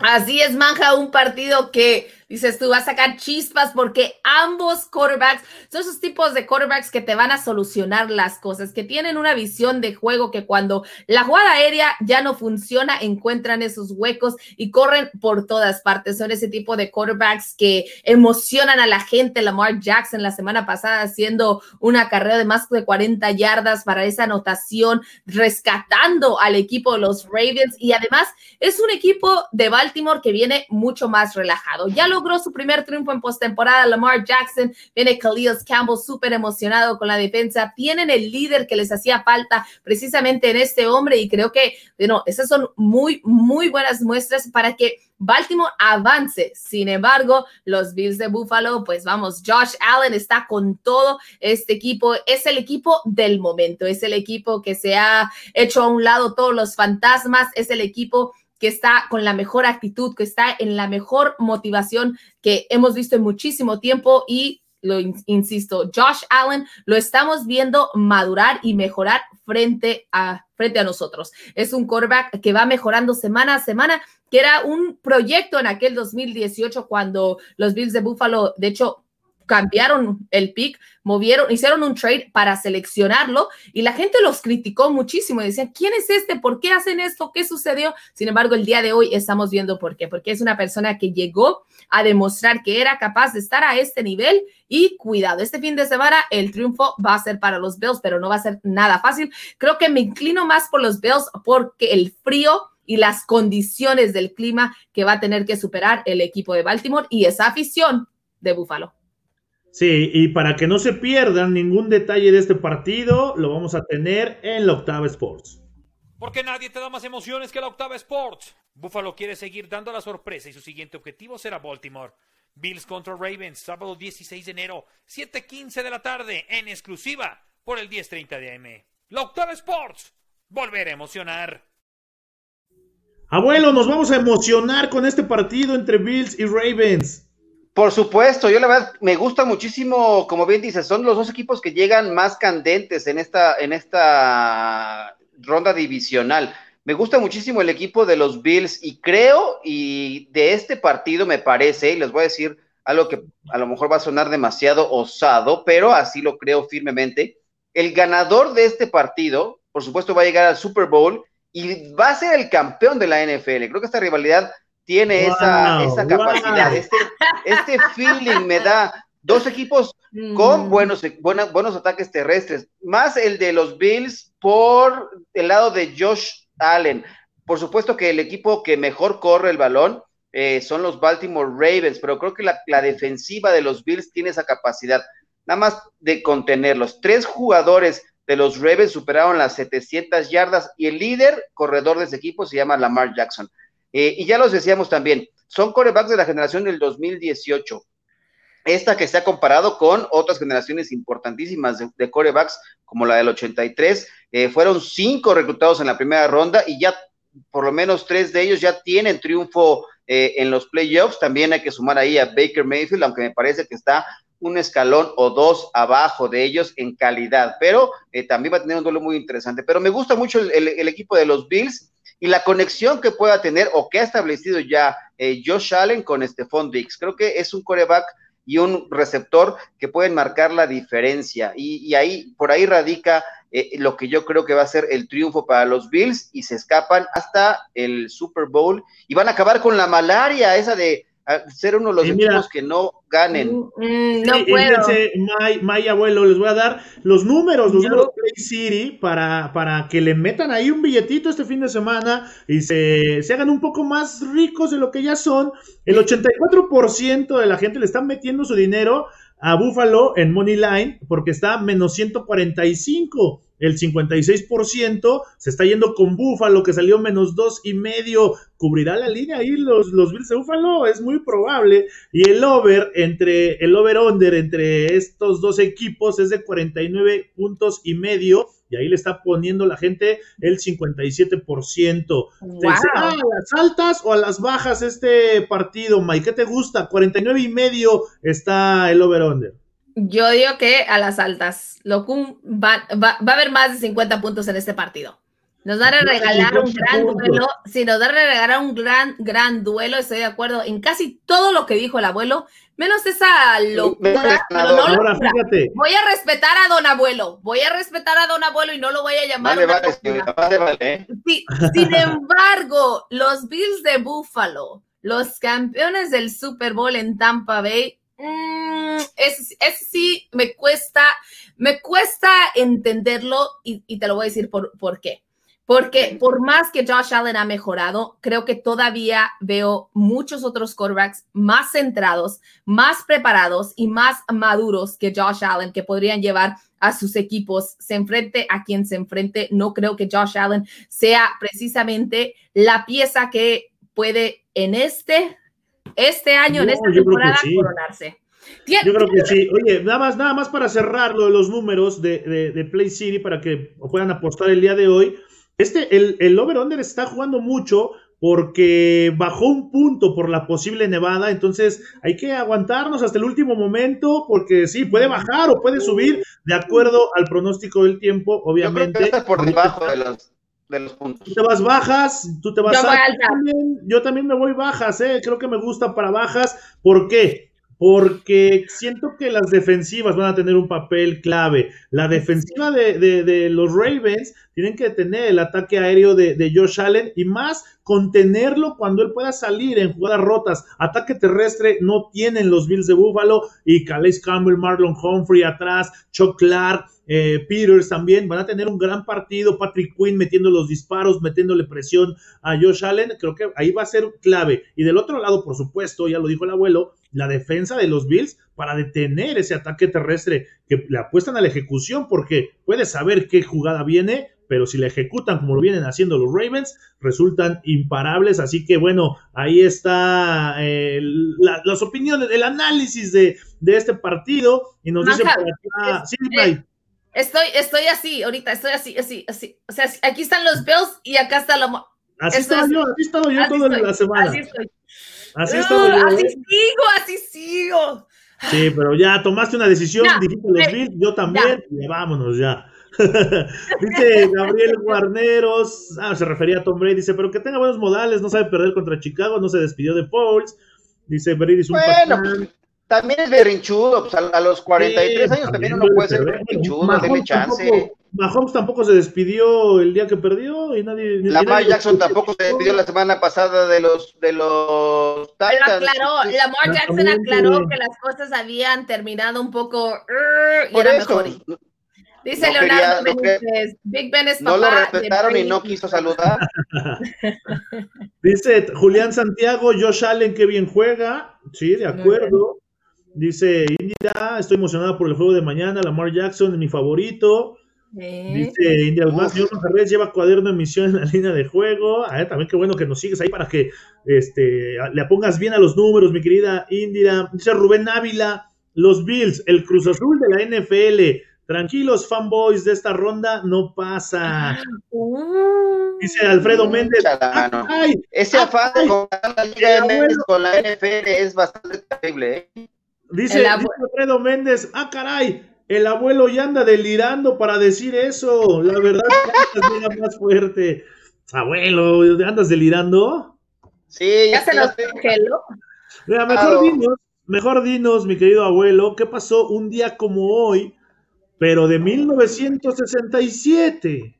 Speaker 3: Así es, Manja, un partido que dices tú, vas a sacar chispas porque ambos quarterbacks son esos tipos de quarterbacks que te van a solucionar las cosas, que tienen una visión de juego que cuando la jugada aérea ya no funciona, encuentran esos huecos y corren por todas partes. Son ese tipo de quarterbacks que emocionan a la gente. Lamar Jackson la semana pasada haciendo una carrera de más de 40 yardas para esa anotación, rescatando al equipo de los Ravens y además es un equipo de Baltimore que viene mucho más relajado. Ya lo logró su primer triunfo en postemporada. Lamar Jackson, viene Khalil Campbell súper emocionado con la defensa. Tienen el líder que les hacía falta precisamente en este hombre y creo que, bueno, esas son muy, muy buenas muestras para que Baltimore avance. Sin embargo, los Bills de Buffalo, pues vamos, Josh Allen está con todo este equipo. Es el equipo del momento, es el equipo que se ha hecho a un lado todos los fantasmas, es el equipo que está con la mejor actitud, que está en la mejor motivación que hemos visto en muchísimo tiempo y lo insisto, Josh Allen lo estamos viendo madurar y mejorar frente a, frente a nosotros. Es un quarterback que va mejorando semana a semana, que era un proyecto en aquel 2018 cuando los Bills de Buffalo, de hecho, cambiaron el pick, movieron, hicieron un trade para seleccionarlo y la gente los criticó muchísimo y decían, ¿quién es este? ¿Por qué hacen esto? ¿Qué sucedió? Sin embargo, el día de hoy estamos viendo por qué, porque es una persona que llegó a demostrar que era capaz de estar a este nivel y cuidado, este fin de semana el triunfo va a ser para los Bills, pero no va a ser nada fácil. Creo que me inclino más por los Bills porque el frío y las condiciones del clima que va a tener que superar el equipo de Baltimore y esa afición de Buffalo.
Speaker 2: Sí, y para que no se pierdan ningún detalle de este partido, lo vamos a tener en la Octava Sports.
Speaker 6: Porque nadie te da más emociones que la Octava Sports. Buffalo quiere seguir dando la sorpresa y su siguiente objetivo será Baltimore. Bills contra Ravens, sábado 16 de enero, 7:15 de la tarde, en exclusiva por el 10:30 de AM. La Octava Sports, volver a emocionar.
Speaker 2: Abuelo, nos vamos a emocionar con este partido entre Bills y Ravens.
Speaker 4: Por supuesto, yo la verdad me gusta muchísimo, como bien dices, son los dos equipos que llegan más candentes en esta, en esta ronda divisional. me gusta muchísimo el equipo de los Bills y creo, y de este partido me parece, y les voy a decir algo que a lo mejor va a sonar demasiado osado, pero así lo creo firmemente. El ganador de este partido, por supuesto, va a llegar al Super Bowl y va a ser el campeón de la NFL. Creo que esta rivalidad tiene esa, esa capacidad, este, este feeling me da dos equipos con mm. buenos, buenos ataques terrestres, más el de los Bills por el lado de Josh Allen. Por supuesto que el equipo que mejor corre el balón eh, son los Baltimore Ravens, pero creo que la, la, defensiva de los Bills tiene esa capacidad, nada más de contenerlos. Tres jugadores de los Ravens superaron las 700 yardas y el líder corredor de ese equipo se llama Lamar Jackson. Eh, y ya los decíamos también, son corebacks de la generación del 2018. Esta que se ha comparado con otras generaciones importantísimas de, corebacks, como la del 83, eh, fueron cinco reclutados en la primera ronda y ya por lo menos tres de ellos ya tienen triunfo eh, en los playoffs. También hay que sumar ahí a Baker Mayfield, aunque me parece que está un escalón o dos abajo de ellos en calidad, pero también va a tener un duelo muy interesante. Pero me gusta mucho el equipo de los Bills y la conexión que pueda tener o que ha establecido ya eh, Josh Allen con Stephon Diggs. Creo que es un coreback y un receptor que pueden marcar la diferencia. Y, ahí, por ahí radica eh, lo que yo creo que va a ser el triunfo para los Bills y se escapan hasta el Super Bowl y van a acabar con la malaria esa de ser uno de los equipos que no ganen.
Speaker 3: Mm, mm, no puedo.
Speaker 2: my, abuelo, les voy a dar los números, los números Play City para, para que le metan ahí un billetito este fin de semana y se, se hagan un poco más ricos de lo que ya son. El 84% de la gente le están metiendo su dinero a Buffalo en Money Line porque está menos 145 el 56% se está yendo con Búfalo, que salió menos dos y medio. ¿Cubrirá la línea ahí los, los Bills de Búfalo? Es muy probable. Y el over entre el over-under entre estos dos equipos es de 49 puntos y medio. Y ahí le está poniendo la gente el 57%. Wow. ¿A las altas o a las bajas este partido, Mike? ¿Qué te gusta? 49 y medio está el over-under.
Speaker 3: Yo digo que a las altas. Locum va, va, va, a haber más de 50 puntos en este partido. Nos van a regalar un gran duelo. Si nos van a regalar un gran, gran duelo, estoy de acuerdo en casi todo lo que dijo el abuelo, menos esa locura. Voy a respetar a don abuelo. Voy a respetar a don abuelo y no lo voy a llamar.
Speaker 4: Vale, vale, ¿eh?
Speaker 3: sin embargo, los Bills de Buffalo, los campeones del Super Bowl en Tampa Bay, Mm, es, sí me cuesta, me cuesta entenderlo y, te lo voy a decir por, por qué. Porque por más que Josh Allen ha mejorado, creo que todavía veo muchos otros quarterbacks más centrados, más preparados y más maduros que Josh Allen que podrían llevar a sus equipos, se enfrente a quien se enfrente. No creo que Josh Allen sea precisamente la pieza que puede en este este año, en esta temporada, coronarse.
Speaker 2: Yo creo que sí. Oye, nada más, nada más para cerrar lo de los números de, de, Play City para que puedan apostar el día de hoy. Este, el, el over-under está jugando mucho porque bajó un punto por la posible nevada, entonces hay que aguantarnos hasta el último momento porque sí, puede bajar o puede subir de acuerdo al pronóstico del tiempo, obviamente.
Speaker 4: Yo por debajo de los de los puntos.
Speaker 2: Tú te vas bajas, tú te vas yo, También, yo también me voy bajas, eh. creo que me gusta para bajas. ¿Por qué? Porque siento que las defensivas van a tener un papel clave. La defensiva de, de, los Ravens tienen que tener el ataque aéreo de, de, Josh Allen y más contenerlo cuando él pueda salir en jugadas rotas. Ataque terrestre no tienen los Bills de Buffalo y Calais Campbell, Marlon Humphrey atrás, Chuck Clark eh, Peters también van a tener un gran partido. Patrick Quinn metiendo los disparos, metiéndole presión a Josh Allen. Creo que ahí va a ser clave. Y del otro lado, por supuesto, ya lo dijo el abuelo, la defensa de los Bills para detener ese ataque terrestre que le apuestan a la ejecución porque puede saber qué jugada viene, pero si la ejecutan como lo vienen haciendo los Ravens, resultan imparables. Así que bueno, ahí está eh, las opiniones, el análisis de, de, este partido. Y nos dice
Speaker 3: Estoy, estoy así, ahorita, estoy así, así, así. O sea, aquí están los Bills y acá está lo.
Speaker 2: Así estaba yo, así estaba yo toda la semana.
Speaker 3: Así estoy.
Speaker 2: Así estaba yo.
Speaker 3: Así ¿eh? sigo, así sigo.
Speaker 2: Sí, pero ya tomaste una decisión, dijiste los Bills, yo también, y vámonos ya. dice Gabriel Guarneros, ah, se refería a Tom Brady, dice, pero que tenga buenos modales, no sabe perder contra Chicago, no se despidió de Foles. Dice Brady es un
Speaker 4: bueno, también es berrinchudo, pues, a, los 43 años también, uno puede ser berrinchudo, Mahomes chance.
Speaker 2: Tampoco, Mahomes tampoco se despidió el día que perdió y nadie.
Speaker 4: Lamar Jackson tampoco se despidió la semana pasada de los de los
Speaker 3: Titans. Pero aclaró, Lamar Jackson aclaró que las cosas habían terminado un poco uh, y era mejor. Dice Leonardo Benítez, Big Ben es
Speaker 4: papá. No lo respetaron y no quiso saludar.
Speaker 2: Dice Julián Santiago, Josh Allen, qué bien juega. Sí, de acuerdo. Dice Indira, estoy emocionada por el juego de mañana. Lamar Jackson es mi favorito. Dice India Almas, señor Jarrés lleva cuaderno de misión en la línea de juego. A ver, también qué bueno que nos sigues ahí para que este, le pongas bien a los números, mi querida Indira. Dice Rubén Ávila, los Bills, el Cruz Azul de la NFL. Tranquilos, fanboys de esta ronda, no pasa. Uh. Dice Alfredo Méndez.
Speaker 4: Ese afán con la, con la NFL es bastante terrible. ¿eh?
Speaker 2: Dice, Alfredo Méndez, ah, caray, el abuelo ya anda delirando para decir eso. La verdad que andas más fuerte. Abuelo, ¿andas delirando?
Speaker 4: Sí,
Speaker 3: ya, se nos congeló.
Speaker 2: mejor dinos, mejor dinos, mi querido abuelo, ¿qué pasó un día como hoy, pero de 1967?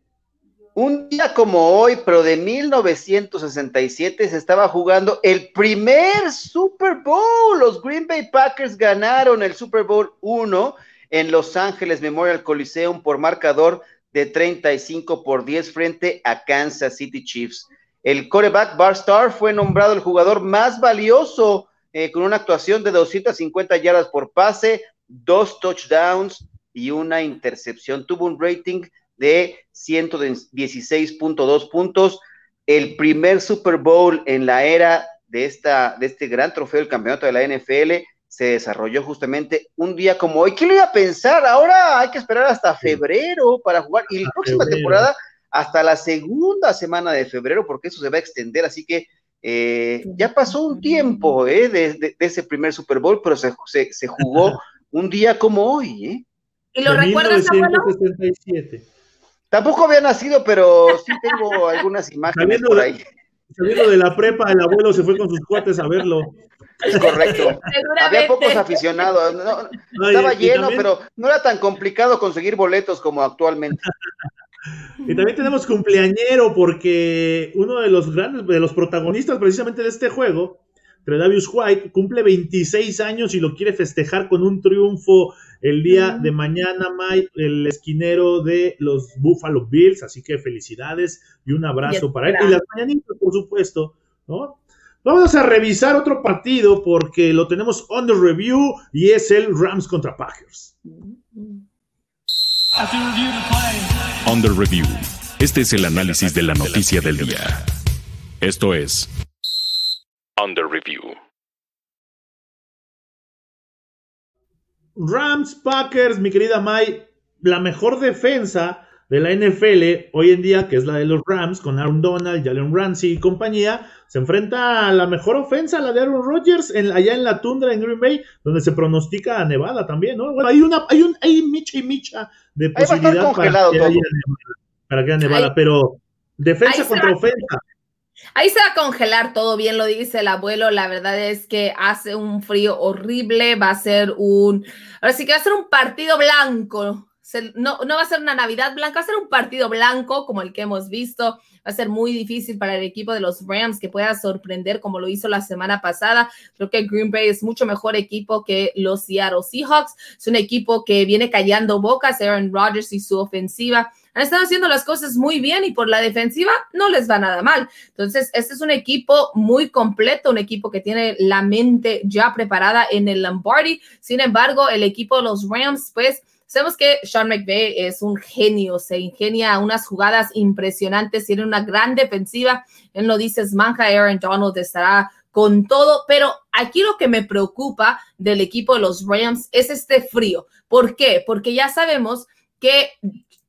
Speaker 4: Un día como hoy, pero de 1967, se estaba jugando el primer Super Bowl. Los Green Bay Packers ganaron el Super Bowl 1 en Los Ángeles Memorial Coliseum por marcador de 35 por 10 frente a Kansas City Chiefs. El coreback Barstar fue nombrado el jugador más valioso eh, con una actuación de 250 yardas por pase, dos touchdowns y una intercepción. Tuvo un rating de 116.2 puntos, el primer Super Bowl en la era de, esta, de este gran trofeo del campeonato de la NFL se desarrolló justamente un día como hoy. ¿Quién lo iba a pensar? Ahora hay que esperar hasta febrero para jugar y la próxima temporada hasta la segunda semana de febrero, porque eso se va a extender. Así que eh, ya pasó un tiempo eh, de, ese primer Super Bowl, pero se, se, jugó un día como hoy. ¿eh?
Speaker 3: ¿Y lo recuerdas,
Speaker 2: 1967.
Speaker 4: Tampoco había nacido, pero sí tengo algunas imágenes por ahí.
Speaker 2: Saliendo de la prepa, el abuelo se fue con sus cuates a verlo.
Speaker 4: Es correcto. Había pocos aficionados. estaba lleno, pero no era tan complicado conseguir boletos como actualmente.
Speaker 2: Y también tenemos cumpleañero porque uno de los grandes, de los protagonistas precisamente de este juego, Tredavious White, cumple 26 años y lo quiere festejar con un triunfo el día de mañana, Mike, el esquinero de los Buffalo Bills. Así que felicidades y un abrazo para él. Y las mañanitas, por supuesto, ¿no? Vamos a revisar otro partido porque lo tenemos under review y es el Rams contra Packers.
Speaker 1: Under review. Este es el análisis de la noticia del día. Esto es Under review.
Speaker 2: Rams Packers, mi querida Mai, la mejor defensa de la NFL hoy en día, que es la de los Rams, con Aaron Donald, Jalen Ramsey y compañía, se enfrenta a la mejor ofensa, la de Aaron Rodgers, en, allá en la tundra en Green Bay, donde se pronostica a Nevada también, ¿no? Bueno, hay una, hay un, hay micha y micha de posibilidad para que, haya para que haya Nevada, pero defensa contra ofensa.
Speaker 3: Ahí se va a congelar todo bien, lo dice el abuelo. La verdad es que hace un frío horrible. Va a ser un. Ahora sí que va a ser un partido blanco no, no va a ser una Navidad blanca, va a ser un partido blanco como el que hemos visto. Va a ser muy difícil para el equipo de los Rams que pueda sorprender como lo hizo la semana pasada. Creo que Green Bay es mucho mejor equipo que los Seattle Seahawks. Es un equipo que viene callando bocas. Aaron Rodgers y su ofensiva han estado haciendo las cosas muy bien y por la defensiva no les va nada mal. Entonces, este es un equipo muy completo, un equipo que tiene la mente ya preparada en el Lombardi. Sin embargo, el equipo de los Rams, pues, Sabemos que Sean McVay es un genio, se ingenia unas jugadas impresionantes, tiene una gran defensiva. Él lo dice, manja, Aaron Donald estará con todo, pero aquí lo que me preocupa del equipo de los Rams es este frío. ¿Por qué? Porque ya sabemos que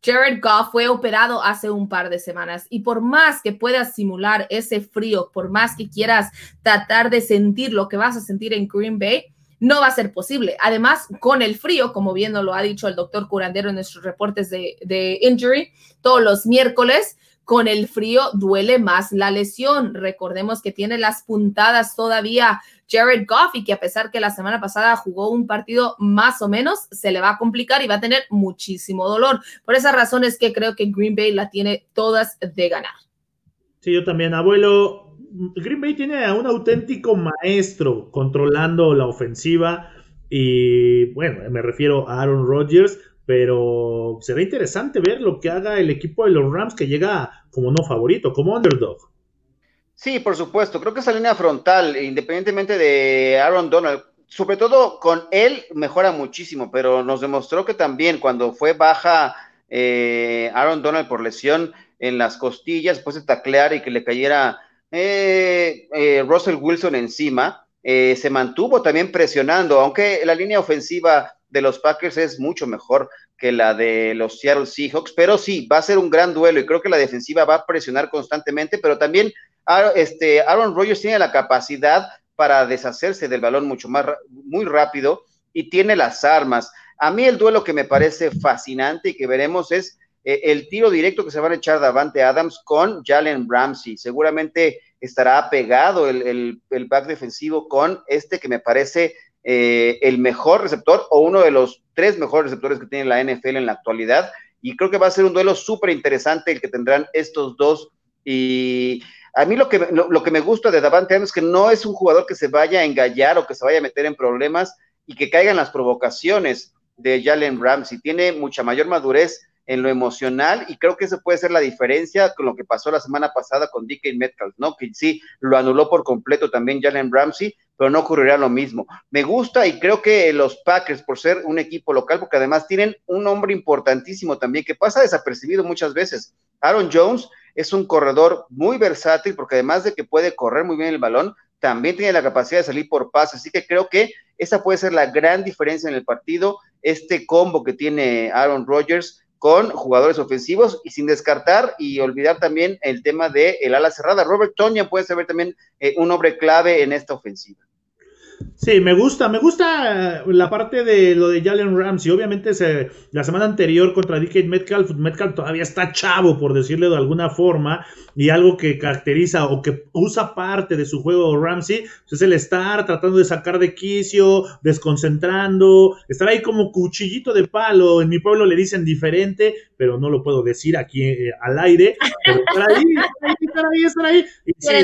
Speaker 3: Jared Goff fue operado hace un par de semanas y por más que puedas simular ese frío, por más que quieras tratar de sentir lo que vas a sentir en Green Bay, no va a ser posible. Además, con el frío, como bien lo ha dicho el doctor Curandero en nuestros reportes de injury, todos los miércoles, con el frío duele más la lesión. Recordemos que tiene las puntadas todavía Jared Goff y que a pesar que la semana pasada jugó un partido más o menos, se le va a complicar y va a tener muchísimo dolor. Por esa razón es que creo que Green Bay la tiene todas de ganar.
Speaker 2: Sí, yo también, abuelo. Green Bay tiene a un auténtico maestro controlando la ofensiva y bueno, me refiero a Aaron Rodgers, pero será interesante ver lo que haga el equipo de los Rams que llega como no favorito, como underdog.
Speaker 4: Sí, por supuesto. Creo que esa línea frontal, independientemente de Aaron Donald, sobre todo con él mejora muchísimo, pero nos demostró que también cuando fue baja eh, Aaron Donald por lesión en las costillas, después de taclear y que le cayera eh, eh, Russell Wilson encima, se mantuvo también presionando, aunque la línea ofensiva de los Packers es mucho mejor que la de los Seattle Seahawks, pero sí, va a ser un gran duelo y creo que la defensiva va a presionar constantemente, pero también este, Aaron Rodgers tiene la capacidad para deshacerse del balón mucho más, muy rápido y tiene las armas. A mí el duelo que me parece fascinante y que veremos es eh, el tiro directo que se van a echar Davante Adams con Jalen Ramsey. Seguramente estará pegado el, el back defensivo con este que me parece eh, el mejor receptor o uno de los tres mejores receptores que tiene la NFL en la actualidad. Y creo que va a ser un duelo súper interesante el que tendrán estos dos. Y a mí lo que, lo, que me gusta de Davante Adams es que no es un jugador que se vaya a engallar o que se vaya a meter en problemas y que caigan las provocaciones de Jalen Ramsey. Tiene mucha mayor madurez en lo emocional y creo que eso puede ser la diferencia con lo que pasó la semana pasada con DK Metcalf, ¿no? Que sí, lo anuló por completo también Jalen Ramsey, pero no ocurrirá lo mismo. Me gusta y creo que los Packers, por ser un equipo local, porque además tienen un hombre importantísimo también que pasa desapercibido muchas veces. Aaron Jones es un corredor muy versátil porque además de que puede correr muy bien el balón, también tiene la capacidad de salir por paso, así que creo que esa puede ser la gran diferencia en el partido, este combo que tiene Aaron Rodgers con jugadores ofensivos y sin descartar y olvidar también el tema de el ala cerrada. Robert Tonya puede ser también eh, un hombre clave en esta ofensiva.
Speaker 2: Sí, me gusta, me gusta la parte de lo de Jalen Ramsey. Obviamente se, la semana anterior contra DK Metcalf, Metcalf todavía está chavo, por decirle de alguna forma, y algo que caracteriza o que usa parte de su juego Ramsey pues, es el estar tratando de sacar de quicio, desconcentrando, estar ahí como cuchillito de palo. En mi pueblo le dicen diferente, pero no lo puedo decir aquí eh, al aire. Pero estar ahí, estar ahí, estar ahí.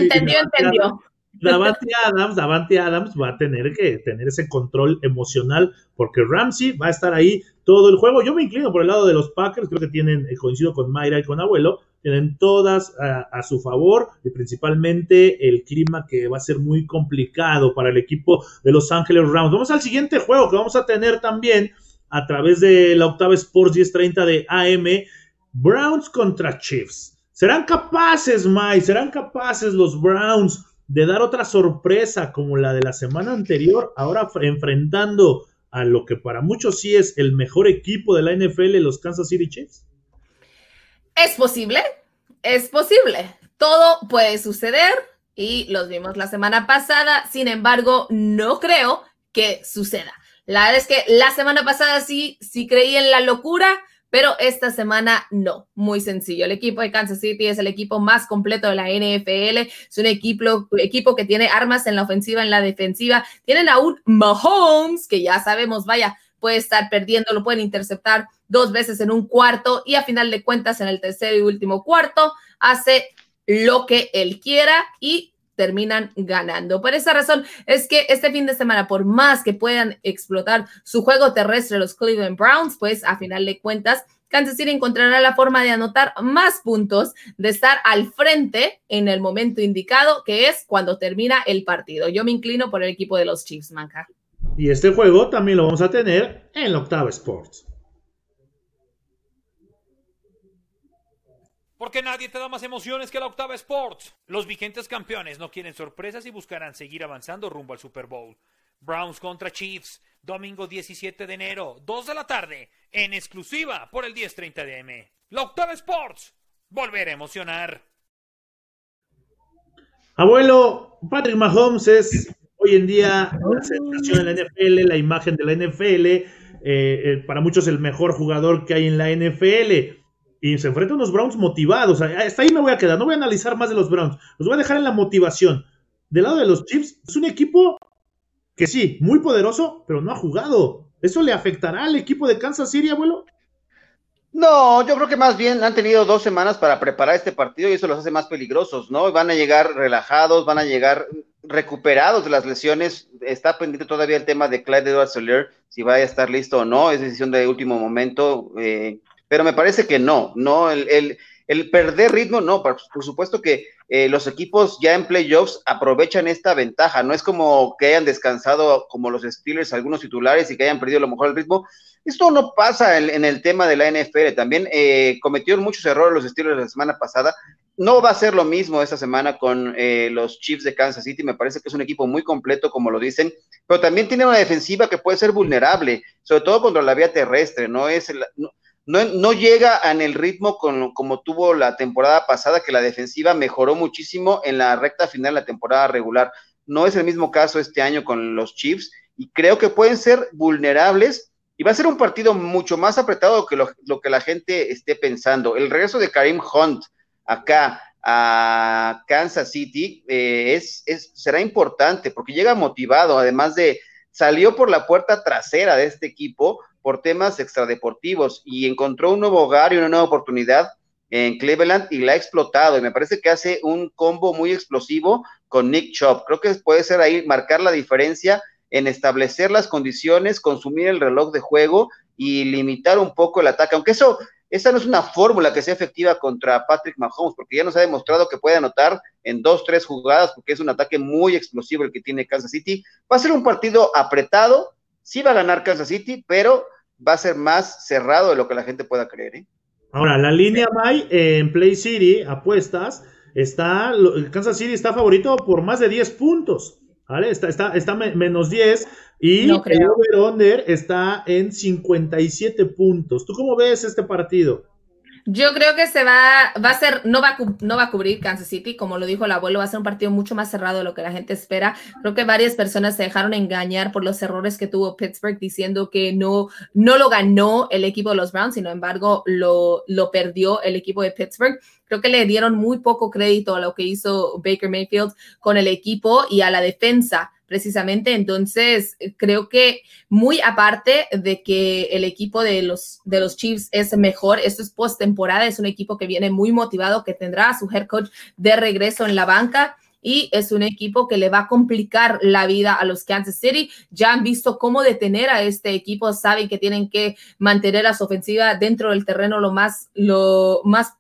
Speaker 3: entendió, entendió.
Speaker 2: Davante Adams, Davante Adams va a tener que tener ese control emocional porque Ramsey va a estar ahí todo el juego. Yo me inclino por el lado de los Packers, creo que tienen, eh, coincido con Mayra y con Abuelo, tienen todas a, su favor y principalmente el clima que va a ser muy complicado para el equipo de Los Ángeles Rams. Vamos al siguiente juego que vamos a tener también a través de la octava Sports 1030 de AM, Browns contra Chiefs. ¿Serán capaces, Mike? ¿Serán capaces los Browns de dar otra sorpresa como la de la semana anterior, ahora enfrentando a lo que para muchos sí es el mejor equipo de la NFL, los Kansas City Chiefs?
Speaker 3: Es posible, es posible. Todo puede suceder y los vimos la semana pasada, sin embargo, no creo que suceda. La verdad es que la semana pasada sí, sí creí en la locura, pero esta semana no, muy sencillo. El equipo de Kansas City es el equipo más completo de la NFL, es un equipo, equipo que tiene armas en la ofensiva, en la defensiva. Tienen a un Mahomes, que ya sabemos, vaya, puede estar perdiendo, lo pueden interceptar dos veces en un cuarto y a final de cuentas en el tercer y último cuarto hace lo que él quiera y terminan ganando. Por esa razón es que este fin de semana, por más que puedan explotar su juego terrestre los Cleveland Browns, pues a final de cuentas, Kansas City encontrará la forma de anotar más puntos, de estar al frente en el momento indicado, que es cuando termina el partido. Yo me inclino por el equipo de los Chiefs, Manca.
Speaker 2: Y este juego también lo vamos a tener en Octava Sports.
Speaker 6: Porque nadie te da más emociones que la Octava Sports. Los vigentes campeones no quieren sorpresas y buscarán seguir avanzando rumbo al Super Bowl. Browns contra Chiefs, domingo 17 de enero, 2 de la tarde, en exclusiva por el 1030 DM. La Octava Sports, volver a emocionar.
Speaker 2: Abuelo, Patrick Mahomes es hoy en día la sensación en la NFL, la imagen de la NFL, eh, eh, para muchos el mejor jugador que hay en la NFL. Y se enfrenta a unos Browns motivados. Hasta ahí me voy a quedar. No voy a analizar más de los Browns. Los voy a dejar en la motivación. Del lado de los Chiefs, es un equipo que sí, muy poderoso, pero no ha jugado. ¿Eso le afectará al equipo de Kansas City, abuelo?
Speaker 4: No, yo creo que más bien han tenido dos semanas para preparar este partido y eso los hace más peligrosos, ¿no? Van a llegar relajados, van a llegar recuperados de las lesiones. Está pendiente todavía el tema de Clyde Edwards Soler, si va a estar listo o no, es decisión de último momento, eh, pero me parece que no, no, el, el, perder ritmo, no, por, supuesto que eh, los equipos ya en playoffs aprovechan esta ventaja, no es como que hayan descansado como los Steelers, algunos titulares y que hayan perdido a lo mejor el ritmo, esto no pasa en, el tema de la NFL. También eh, cometieron muchos errores los Steelers la semana pasada. No va a ser lo mismo esta semana con eh, los Chiefs de Kansas City. Me parece que es un equipo muy completo, como lo dicen, pero también tiene una defensiva que puede ser vulnerable, sobre todo contra la vía terrestre. No es no, no, llega en el ritmo con, como tuvo la temporada pasada, que la defensiva mejoró muchísimo en la recta final de la temporada regular. No es el mismo caso este año con los Chiefs y creo que pueden ser vulnerables y va a ser un partido mucho más apretado que lo, que la gente esté pensando. El regreso de Karim Hunt acá a Kansas City eh, es, será importante porque llega motivado, además de salió por la puerta trasera de este equipo por temas extradeportivos y encontró un nuevo hogar y una nueva oportunidad en Cleveland y la ha explotado y me parece que hace un combo muy explosivo con Nick Chop. Creo que puede ser ahí marcar la diferencia en establecer las condiciones, consumir el reloj de juego y limitar un poco el ataque, aunque eso, esa no es una fórmula que sea efectiva contra Patrick Mahomes, porque ya nos ha demostrado que puede anotar en dos, tres jugadas, porque es un ataque muy explosivo el que tiene Kansas City. Va a ser un partido apretado, sí va a ganar Kansas City, pero va a ser más cerrado de lo que la gente pueda creer. ¿eh?
Speaker 2: Ahora, la línea May en Play City, apuestas, está, Kansas City está favorito por más de 10 puntos. ¿Vale? Está, está, está menos 10 y el over-under está en 57 puntos. ¿Tú cómo ves este partido?
Speaker 3: Yo creo que se va, va a ser, no va a, no va a cubrir Kansas City, como lo dijo el abuelo, va a ser un partido mucho más cerrado de lo que la gente espera. Creo que varias personas se dejaron engañar por los errores que tuvo Pittsburgh diciendo que no, no lo ganó el equipo de los Browns, sin embargo lo, lo perdió el equipo de Pittsburgh. Creo que le dieron muy poco crédito a lo que hizo Baker Mayfield con el equipo y a la defensa precisamente. Entonces, creo que muy aparte de que el equipo de los, de los Chiefs es mejor, esto es postemporada, es un equipo que viene muy motivado, que tendrá a su head coach de regreso en la banca y es un equipo que le va a complicar la vida a los Kansas City. Ya han visto cómo detener a este equipo, saben que tienen que mantener a su ofensiva dentro del terreno lo más, lo más,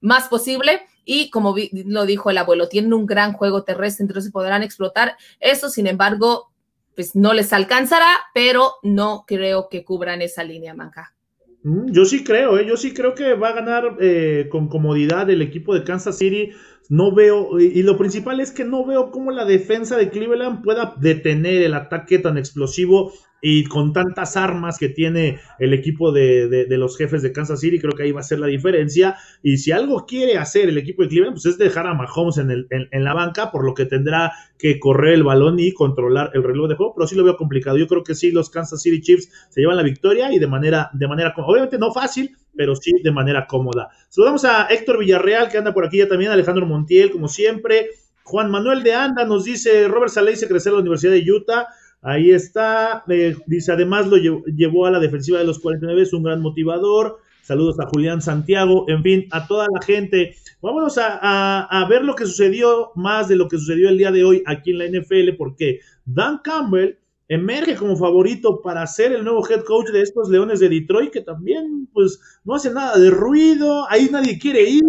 Speaker 3: más posible y como lo dijo el abuelo, tienen un gran juego terrestre, entonces podrán explotar eso, sin embargo, pues no les alcanzará, pero no creo que cubran esa línea, Manja.
Speaker 2: Mm, yo sí creo, ¿eh? yo sí creo que va a ganar eh, con comodidad el equipo de Kansas City. No veo, y, lo principal es que no veo cómo la defensa de Cleveland pueda detener el ataque tan explosivo y con tantas armas que tiene el equipo de, los jefes de Kansas City, creo que ahí va a ser la diferencia. Y si algo quiere hacer el equipo de Cleveland, pues es dejar a Mahomes en, el, en, la banca, por lo que tendrá que correr el balón y controlar el reloj de juego, pero sí lo veo complicado. Yo creo que sí, los Kansas City Chiefs se llevan la victoria y de manera, de manera obviamente no fácil, pero sí de manera cómoda. Saludamos a Héctor Villarreal, que anda por aquí ya también, Alejandro Montiel, como siempre. Juan Manuel de Anda nos dice, Robert Saleh se crecer en la Universidad de Utah. Ahí está. Eh, dice, además lo llevó, a la defensiva de los 49, es un gran motivador. Saludos a Julián Santiago, en fin, a toda la gente. Vámonos a, a, ver lo que sucedió, más de lo que sucedió el día de hoy aquí en la NFL, porque Dan Campbell emerge como favorito para ser el nuevo head coach de estos Leones de Detroit, que también, pues, no hace nada de ruido, ahí nadie quiere ir,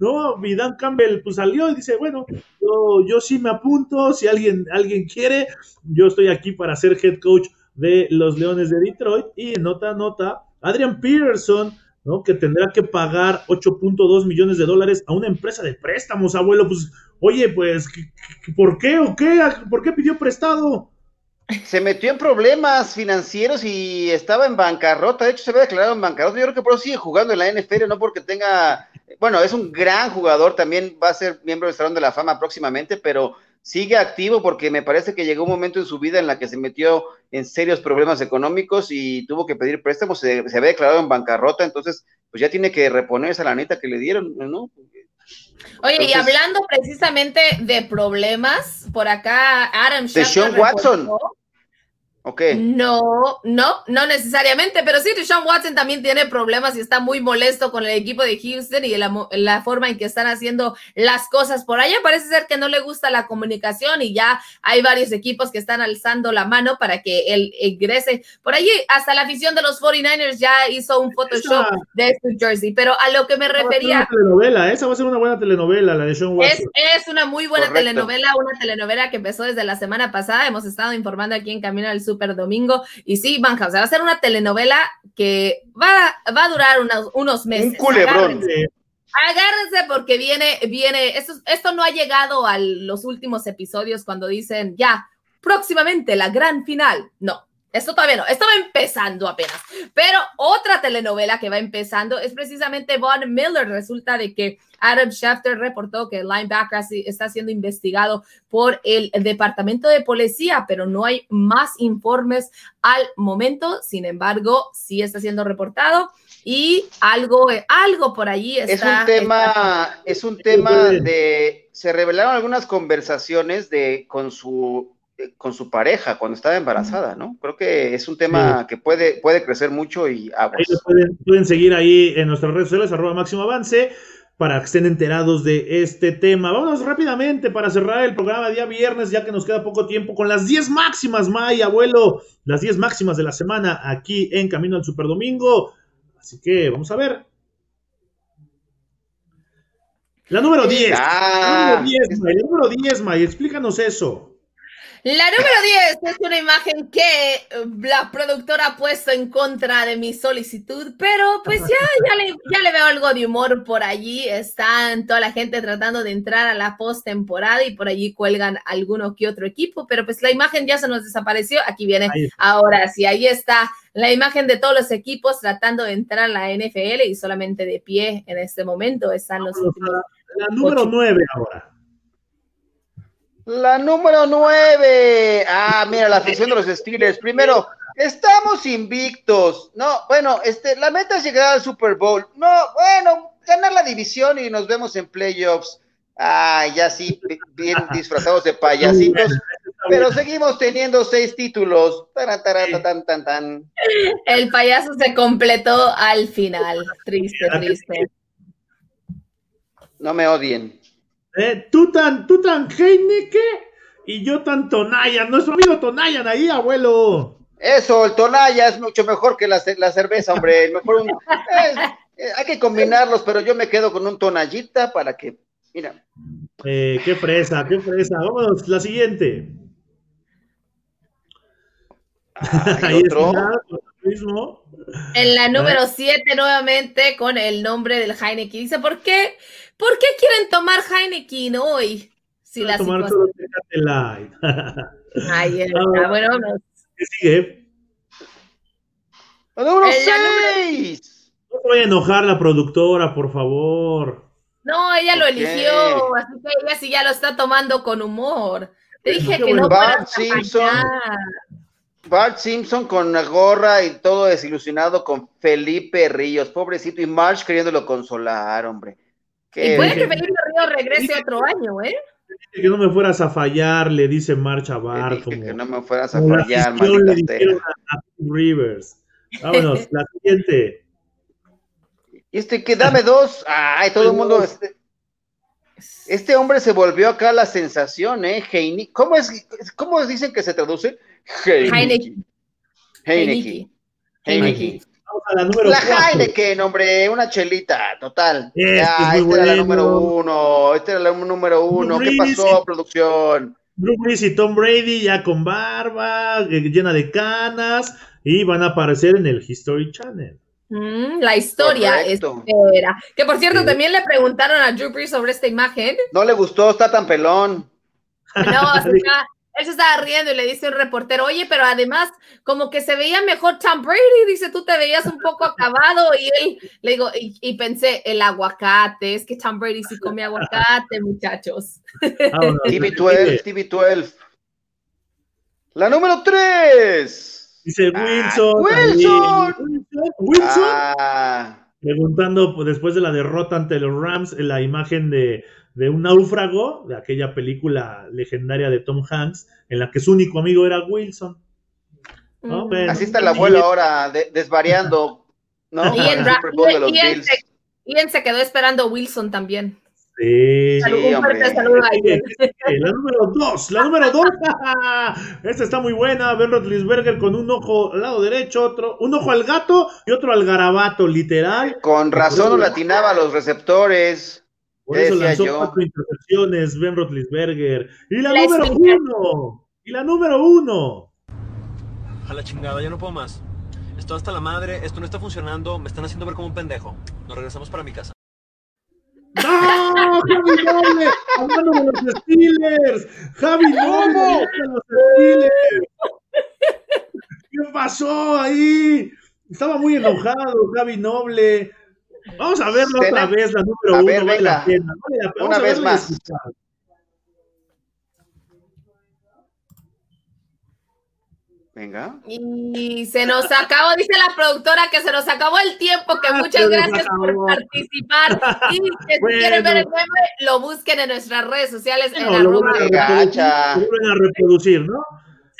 Speaker 2: ¿no? Y Dan Campbell, pues, salió y dice, bueno, yo, sí me apunto, si alguien, alguien quiere, yo estoy aquí para ser head coach de los Leones de Detroit, y nota, nota, Adrian Peterson, ¿no? Que tendrá que pagar 8.2 millones de dólares a una empresa de préstamos, abuelo, pues, oye, pues, ¿por qué o qué? ¿Por qué pidió prestado?
Speaker 4: Se metió en problemas financieros y estaba en bancarrota. De hecho, se había declarado en bancarrota. Yo creo que por eso sigue jugando en la NFL, no porque tenga. Bueno, es un gran jugador, también va a ser miembro del Salón de la Fama próximamente, pero sigue activo porque me parece que llegó un momento en su vida en la que se metió en serios problemas económicos y tuvo que pedir préstamos, se, se había declarado en bancarrota, entonces pues ya tiene que reponer esa lanita que le dieron, ¿no?
Speaker 3: Oye, y hablando precisamente de problemas, por acá Adam
Speaker 4: De Sean Watson.
Speaker 3: No, no, no necesariamente, pero sí, Sean Watson también tiene problemas y está muy molesto con el equipo de Houston y la, la, forma en que están haciendo las cosas por allá. Parece ser que no le gusta la comunicación y ya hay varios equipos que están alzando la mano para que él ingrese. Por allí, hasta la afición de los 49ers ya hizo un Photoshop de su jersey, pero a lo que me refería.
Speaker 2: telenovela, esa va a ser una buena telenovela, la de Sean Watson.
Speaker 3: Es, es una muy buena telenovela, una telenovela que empezó desde la semana pasada. Hemos estado informando aquí en Camino al Sur Domingo. Y sí, Banja, o sea, va a ser una telenovela que va, va a durar unos meses.
Speaker 4: Un culebrón.
Speaker 3: Agárrense, porque viene, viene, esto, esto no ha llegado a los últimos episodios cuando dicen ya, próximamente la gran final. No, esto todavía no, esto va empezando apenas. Pero otra telenovela que va empezando es precisamente Von Miller. Resulta de que Adam Schefter reportó que el linebacker está siendo investigado por el Departamento de Policía, pero no hay más informes al momento. Sin embargo, sí está siendo reportado y algo, algo por allí está.
Speaker 4: Es un tema, es un tema de. Se revelaron algunas conversaciones de con su con su pareja cuando estaba embarazada, ¿no? Creo que es un tema que puede, puede crecer mucho y
Speaker 2: Pueden, pueden, seguir ahí en nuestras redes sociales, arroba máximo avance para que estén enterados de este tema. Vámonos rápidamente para cerrar el programa día viernes, ya que nos queda poco tiempo, con las 10 máximas, May, abuelo, las 10 máximas de la semana aquí en Camino al Superdomingo. Así que vamos a ver. La número 10. la número 10, May, la número 10, May, explícanos eso.
Speaker 3: La número 10 es una imagen que eh, la productora ha puesto en contra de mi solicitud, pero pues ya, ya, le, ya le veo algo de humor por allí. Están toda la gente tratando de entrar a la postemporada y por allí cuelgan alguno que otro equipo, pero pues la imagen ya se nos desapareció. Aquí viene ahora sí, ahí está la imagen de todos los equipos tratando de entrar a la NFL y solamente de pie en este momento están los últimos.
Speaker 2: La número 9 ahora.
Speaker 4: La número nueve. Ah, mira, la afición de los Steelers. Primero, estamos invictos. No, bueno, este, la meta es llegar al Super Bowl. No, bueno, ganar la división y nos vemos en playoffs. Ah, ya sí, bien disfrazados de payasitos. Pero seguimos teniendo seis títulos. tan, tan, tan.
Speaker 3: El payaso se completó al final. Triste, triste.
Speaker 4: No me odien.
Speaker 2: Eh, tú tan, tú tan Heineke y yo tan Tonayan. Nuestro amigo Tonayan ahí, abuelo.
Speaker 4: Eso, el Tonaya es mucho mejor que la, cerveza, hombre. Mejor eh, hay que combinarlos, pero yo me quedo con un Tonallita para que, mira.
Speaker 2: Eh, qué fresa, qué fresa. Vámonos, la siguiente.
Speaker 4: Ahí otro.
Speaker 3: En la número 7 nuevamente con el nombre del Heineken. Dice, ¿por qué? ¿Por qué quieren tomar Heineken hoy?
Speaker 2: Si la tomar solo Light.
Speaker 3: Ahí está, ah, bueno, vámonos.
Speaker 2: ¿Qué sigue?
Speaker 4: ¡La número 6!
Speaker 2: No se vaya a enojar la productora, por favor.
Speaker 3: No, ella lo eligió, así que ella sí ya lo está tomando con humor. Te dije que no Bart
Speaker 4: Simpson, Bart Simpson con la gorra y todo desilusionado con Felipe Ríos, pobrecito, y Marsh queriéndolo consolar, hombre.
Speaker 3: Y puede que Felipe Ríos regrese otro año, ¿eh?
Speaker 2: Que no me fueras a fallar, le dice Marcha Bart.
Speaker 4: Que no me fueras a fallar, le dijeron
Speaker 2: a, Rivers. Vámonos, la siguiente.
Speaker 4: Y este que dame dos. Ay, todo el mundo. Este, este, hombre se volvió acá la sensación, ¿eh? Heine, ¿Cómo es? ¿Cómo dicen que se traduce?
Speaker 3: Heineken.
Speaker 2: La número
Speaker 4: La Heineken, hombre, una chelita, total. ya, este era la número uno, este era la número uno. ¿Qué pasó, producción?
Speaker 2: Drew Brees y Tom Brady ya con barba, eh, llena de canas, y van a aparecer en el History Channel.
Speaker 3: Mm, la historia espera. Que por cierto, también le preguntaron a Drew Brees sobre esta imagen.
Speaker 4: No le gustó, está tan pelón.
Speaker 3: No, está, él se estaba riendo y le dice un reportero, oye, pero además como que se veía mejor Tom Brady, dice, tú te veías un poco acabado y él, le digo, y, pensé, el aguacate, es que Tom Brady sí come aguacate, muchachos.
Speaker 4: TV12, TV12. La número 3.
Speaker 2: Dice ah, Wilson.
Speaker 4: Wilson.
Speaker 2: Wilson. Ah. Preguntando pues, después de la derrota ante los Rams, la imagen de de un náufrago, de aquella película legendaria de Tom Hanks, en la que su único amigo era Wilson.
Speaker 4: ¿no? Mm. Así está el abuelo ahora, desvariando, ¿no?
Speaker 3: Y, en, se, se quedó esperando Wilson también.
Speaker 2: Sí,
Speaker 3: un fuerte saludo
Speaker 2: La número dos, la número dos. Esta está muy buena. Ben Roethlisberger con un ojo al lado derecho, otro, un ojo al gato y otro al garabato, literal.
Speaker 4: Con razón no latinaba a los receptores.
Speaker 2: Por eso lanzó cuatro intercepciones Ben Roethlisberger. Y la, número uno. Y la número uno.
Speaker 7: A la chingada, ya no puedo más. Estoy hasta la madre, esto no está funcionando, me están haciendo ver como un pendejo. Nos regresamos para mi casa.
Speaker 2: ¡No! ¡Javi Noble! ¡Hablando de los Steelers! ¡Javi Noble! los Steelers! ¿Qué pasó ahí? Estaba muy enojado Javi Noble. Vamos a verlo otra vez, la número uno. vale la pena.
Speaker 4: Una vez más. Venga.
Speaker 3: Y se nos acabó, dice la productora, que se nos acabó el tiempo, que ah, muchas gracias por participar. Y si quieren ver el meme, lo busquen en nuestras redes sociales. en arroba.
Speaker 2: a reproducir, ¿no?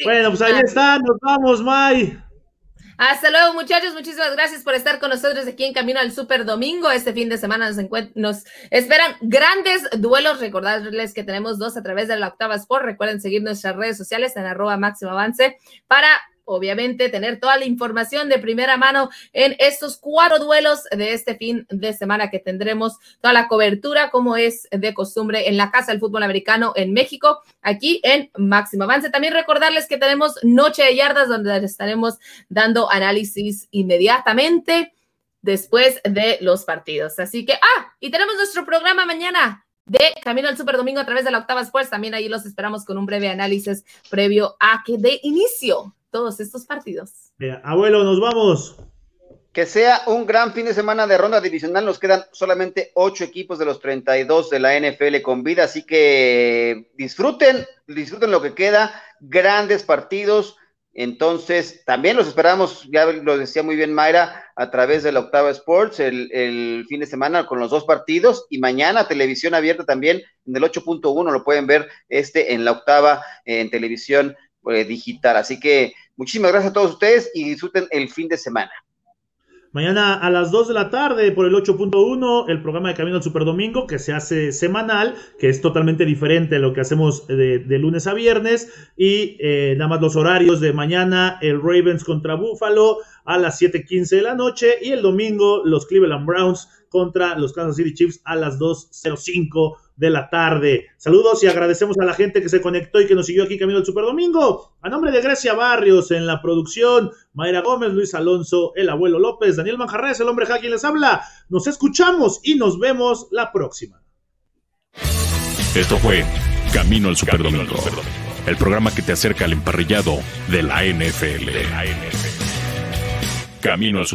Speaker 2: Bueno, pues ahí está, nos vamos, May.
Speaker 3: Hasta luego, muchachos. Muchísimas gracias por estar con nosotros aquí en Camino al Super Domingo. Este fin de semana nos, esperan grandes duelos. Recordarles que tenemos dos a través de la Octava Sport. Recuerden seguir nuestras redes sociales en arroba máximo avance para obviamente tener toda la información de primera mano en estos cuatro duelos de este fin de semana que tendremos toda la cobertura como es de costumbre en la Casa del Fútbol Americano en México, aquí en Máximo Avance. También recordarles que tenemos Noche de Yardas donde estaremos dando análisis inmediatamente después de los partidos. Así que, ah, y tenemos nuestro programa mañana de Camino al Super Domingo a través de la Octava Sports. También ahí los esperamos con un breve análisis previo a que de inicio todos estos partidos.
Speaker 2: abuelo, nos vamos.
Speaker 4: Que sea un gran fin de semana de ronda divisional. Nos quedan solamente ocho equipos de los 32 de la NFL con vida, así que disfruten, disfruten lo que queda. Grandes partidos. Entonces, también los esperamos, ya lo decía muy bien Mayra, a través de la Octava Sports el, fin de semana con los dos partidos y mañana televisión abierta también en el 8.1 lo pueden ver este en la Octava en televisión eh, digital. Así que Muchísimas gracias a todos ustedes y disfruten el fin de semana.
Speaker 2: Mañana a las 2 de la tarde por el 8.1 el programa de Camino al Superdomingo que se hace semanal, que es totalmente diferente a lo que hacemos de, lunes a viernes y eh, nada más los horarios de mañana el Ravens contra Buffalo a las 7.15 de la noche y el domingo los Cleveland Browns contra los Kansas City Chiefs a las 2.05 de la tarde. Saludos y agradecemos a la gente que se conectó y que nos siguió aquí camino al Super Domingo. A nombre de Grecia Barrios en la producción, Mayra Gómez, Luis Alonso, el abuelo López, Daniel Manjarres, el hombre quien les habla. Nos escuchamos y nos vemos la próxima.
Speaker 1: Esto fue Camino al Super Domingo, el programa que te acerca al emparrillado de la NFL. Camino al Super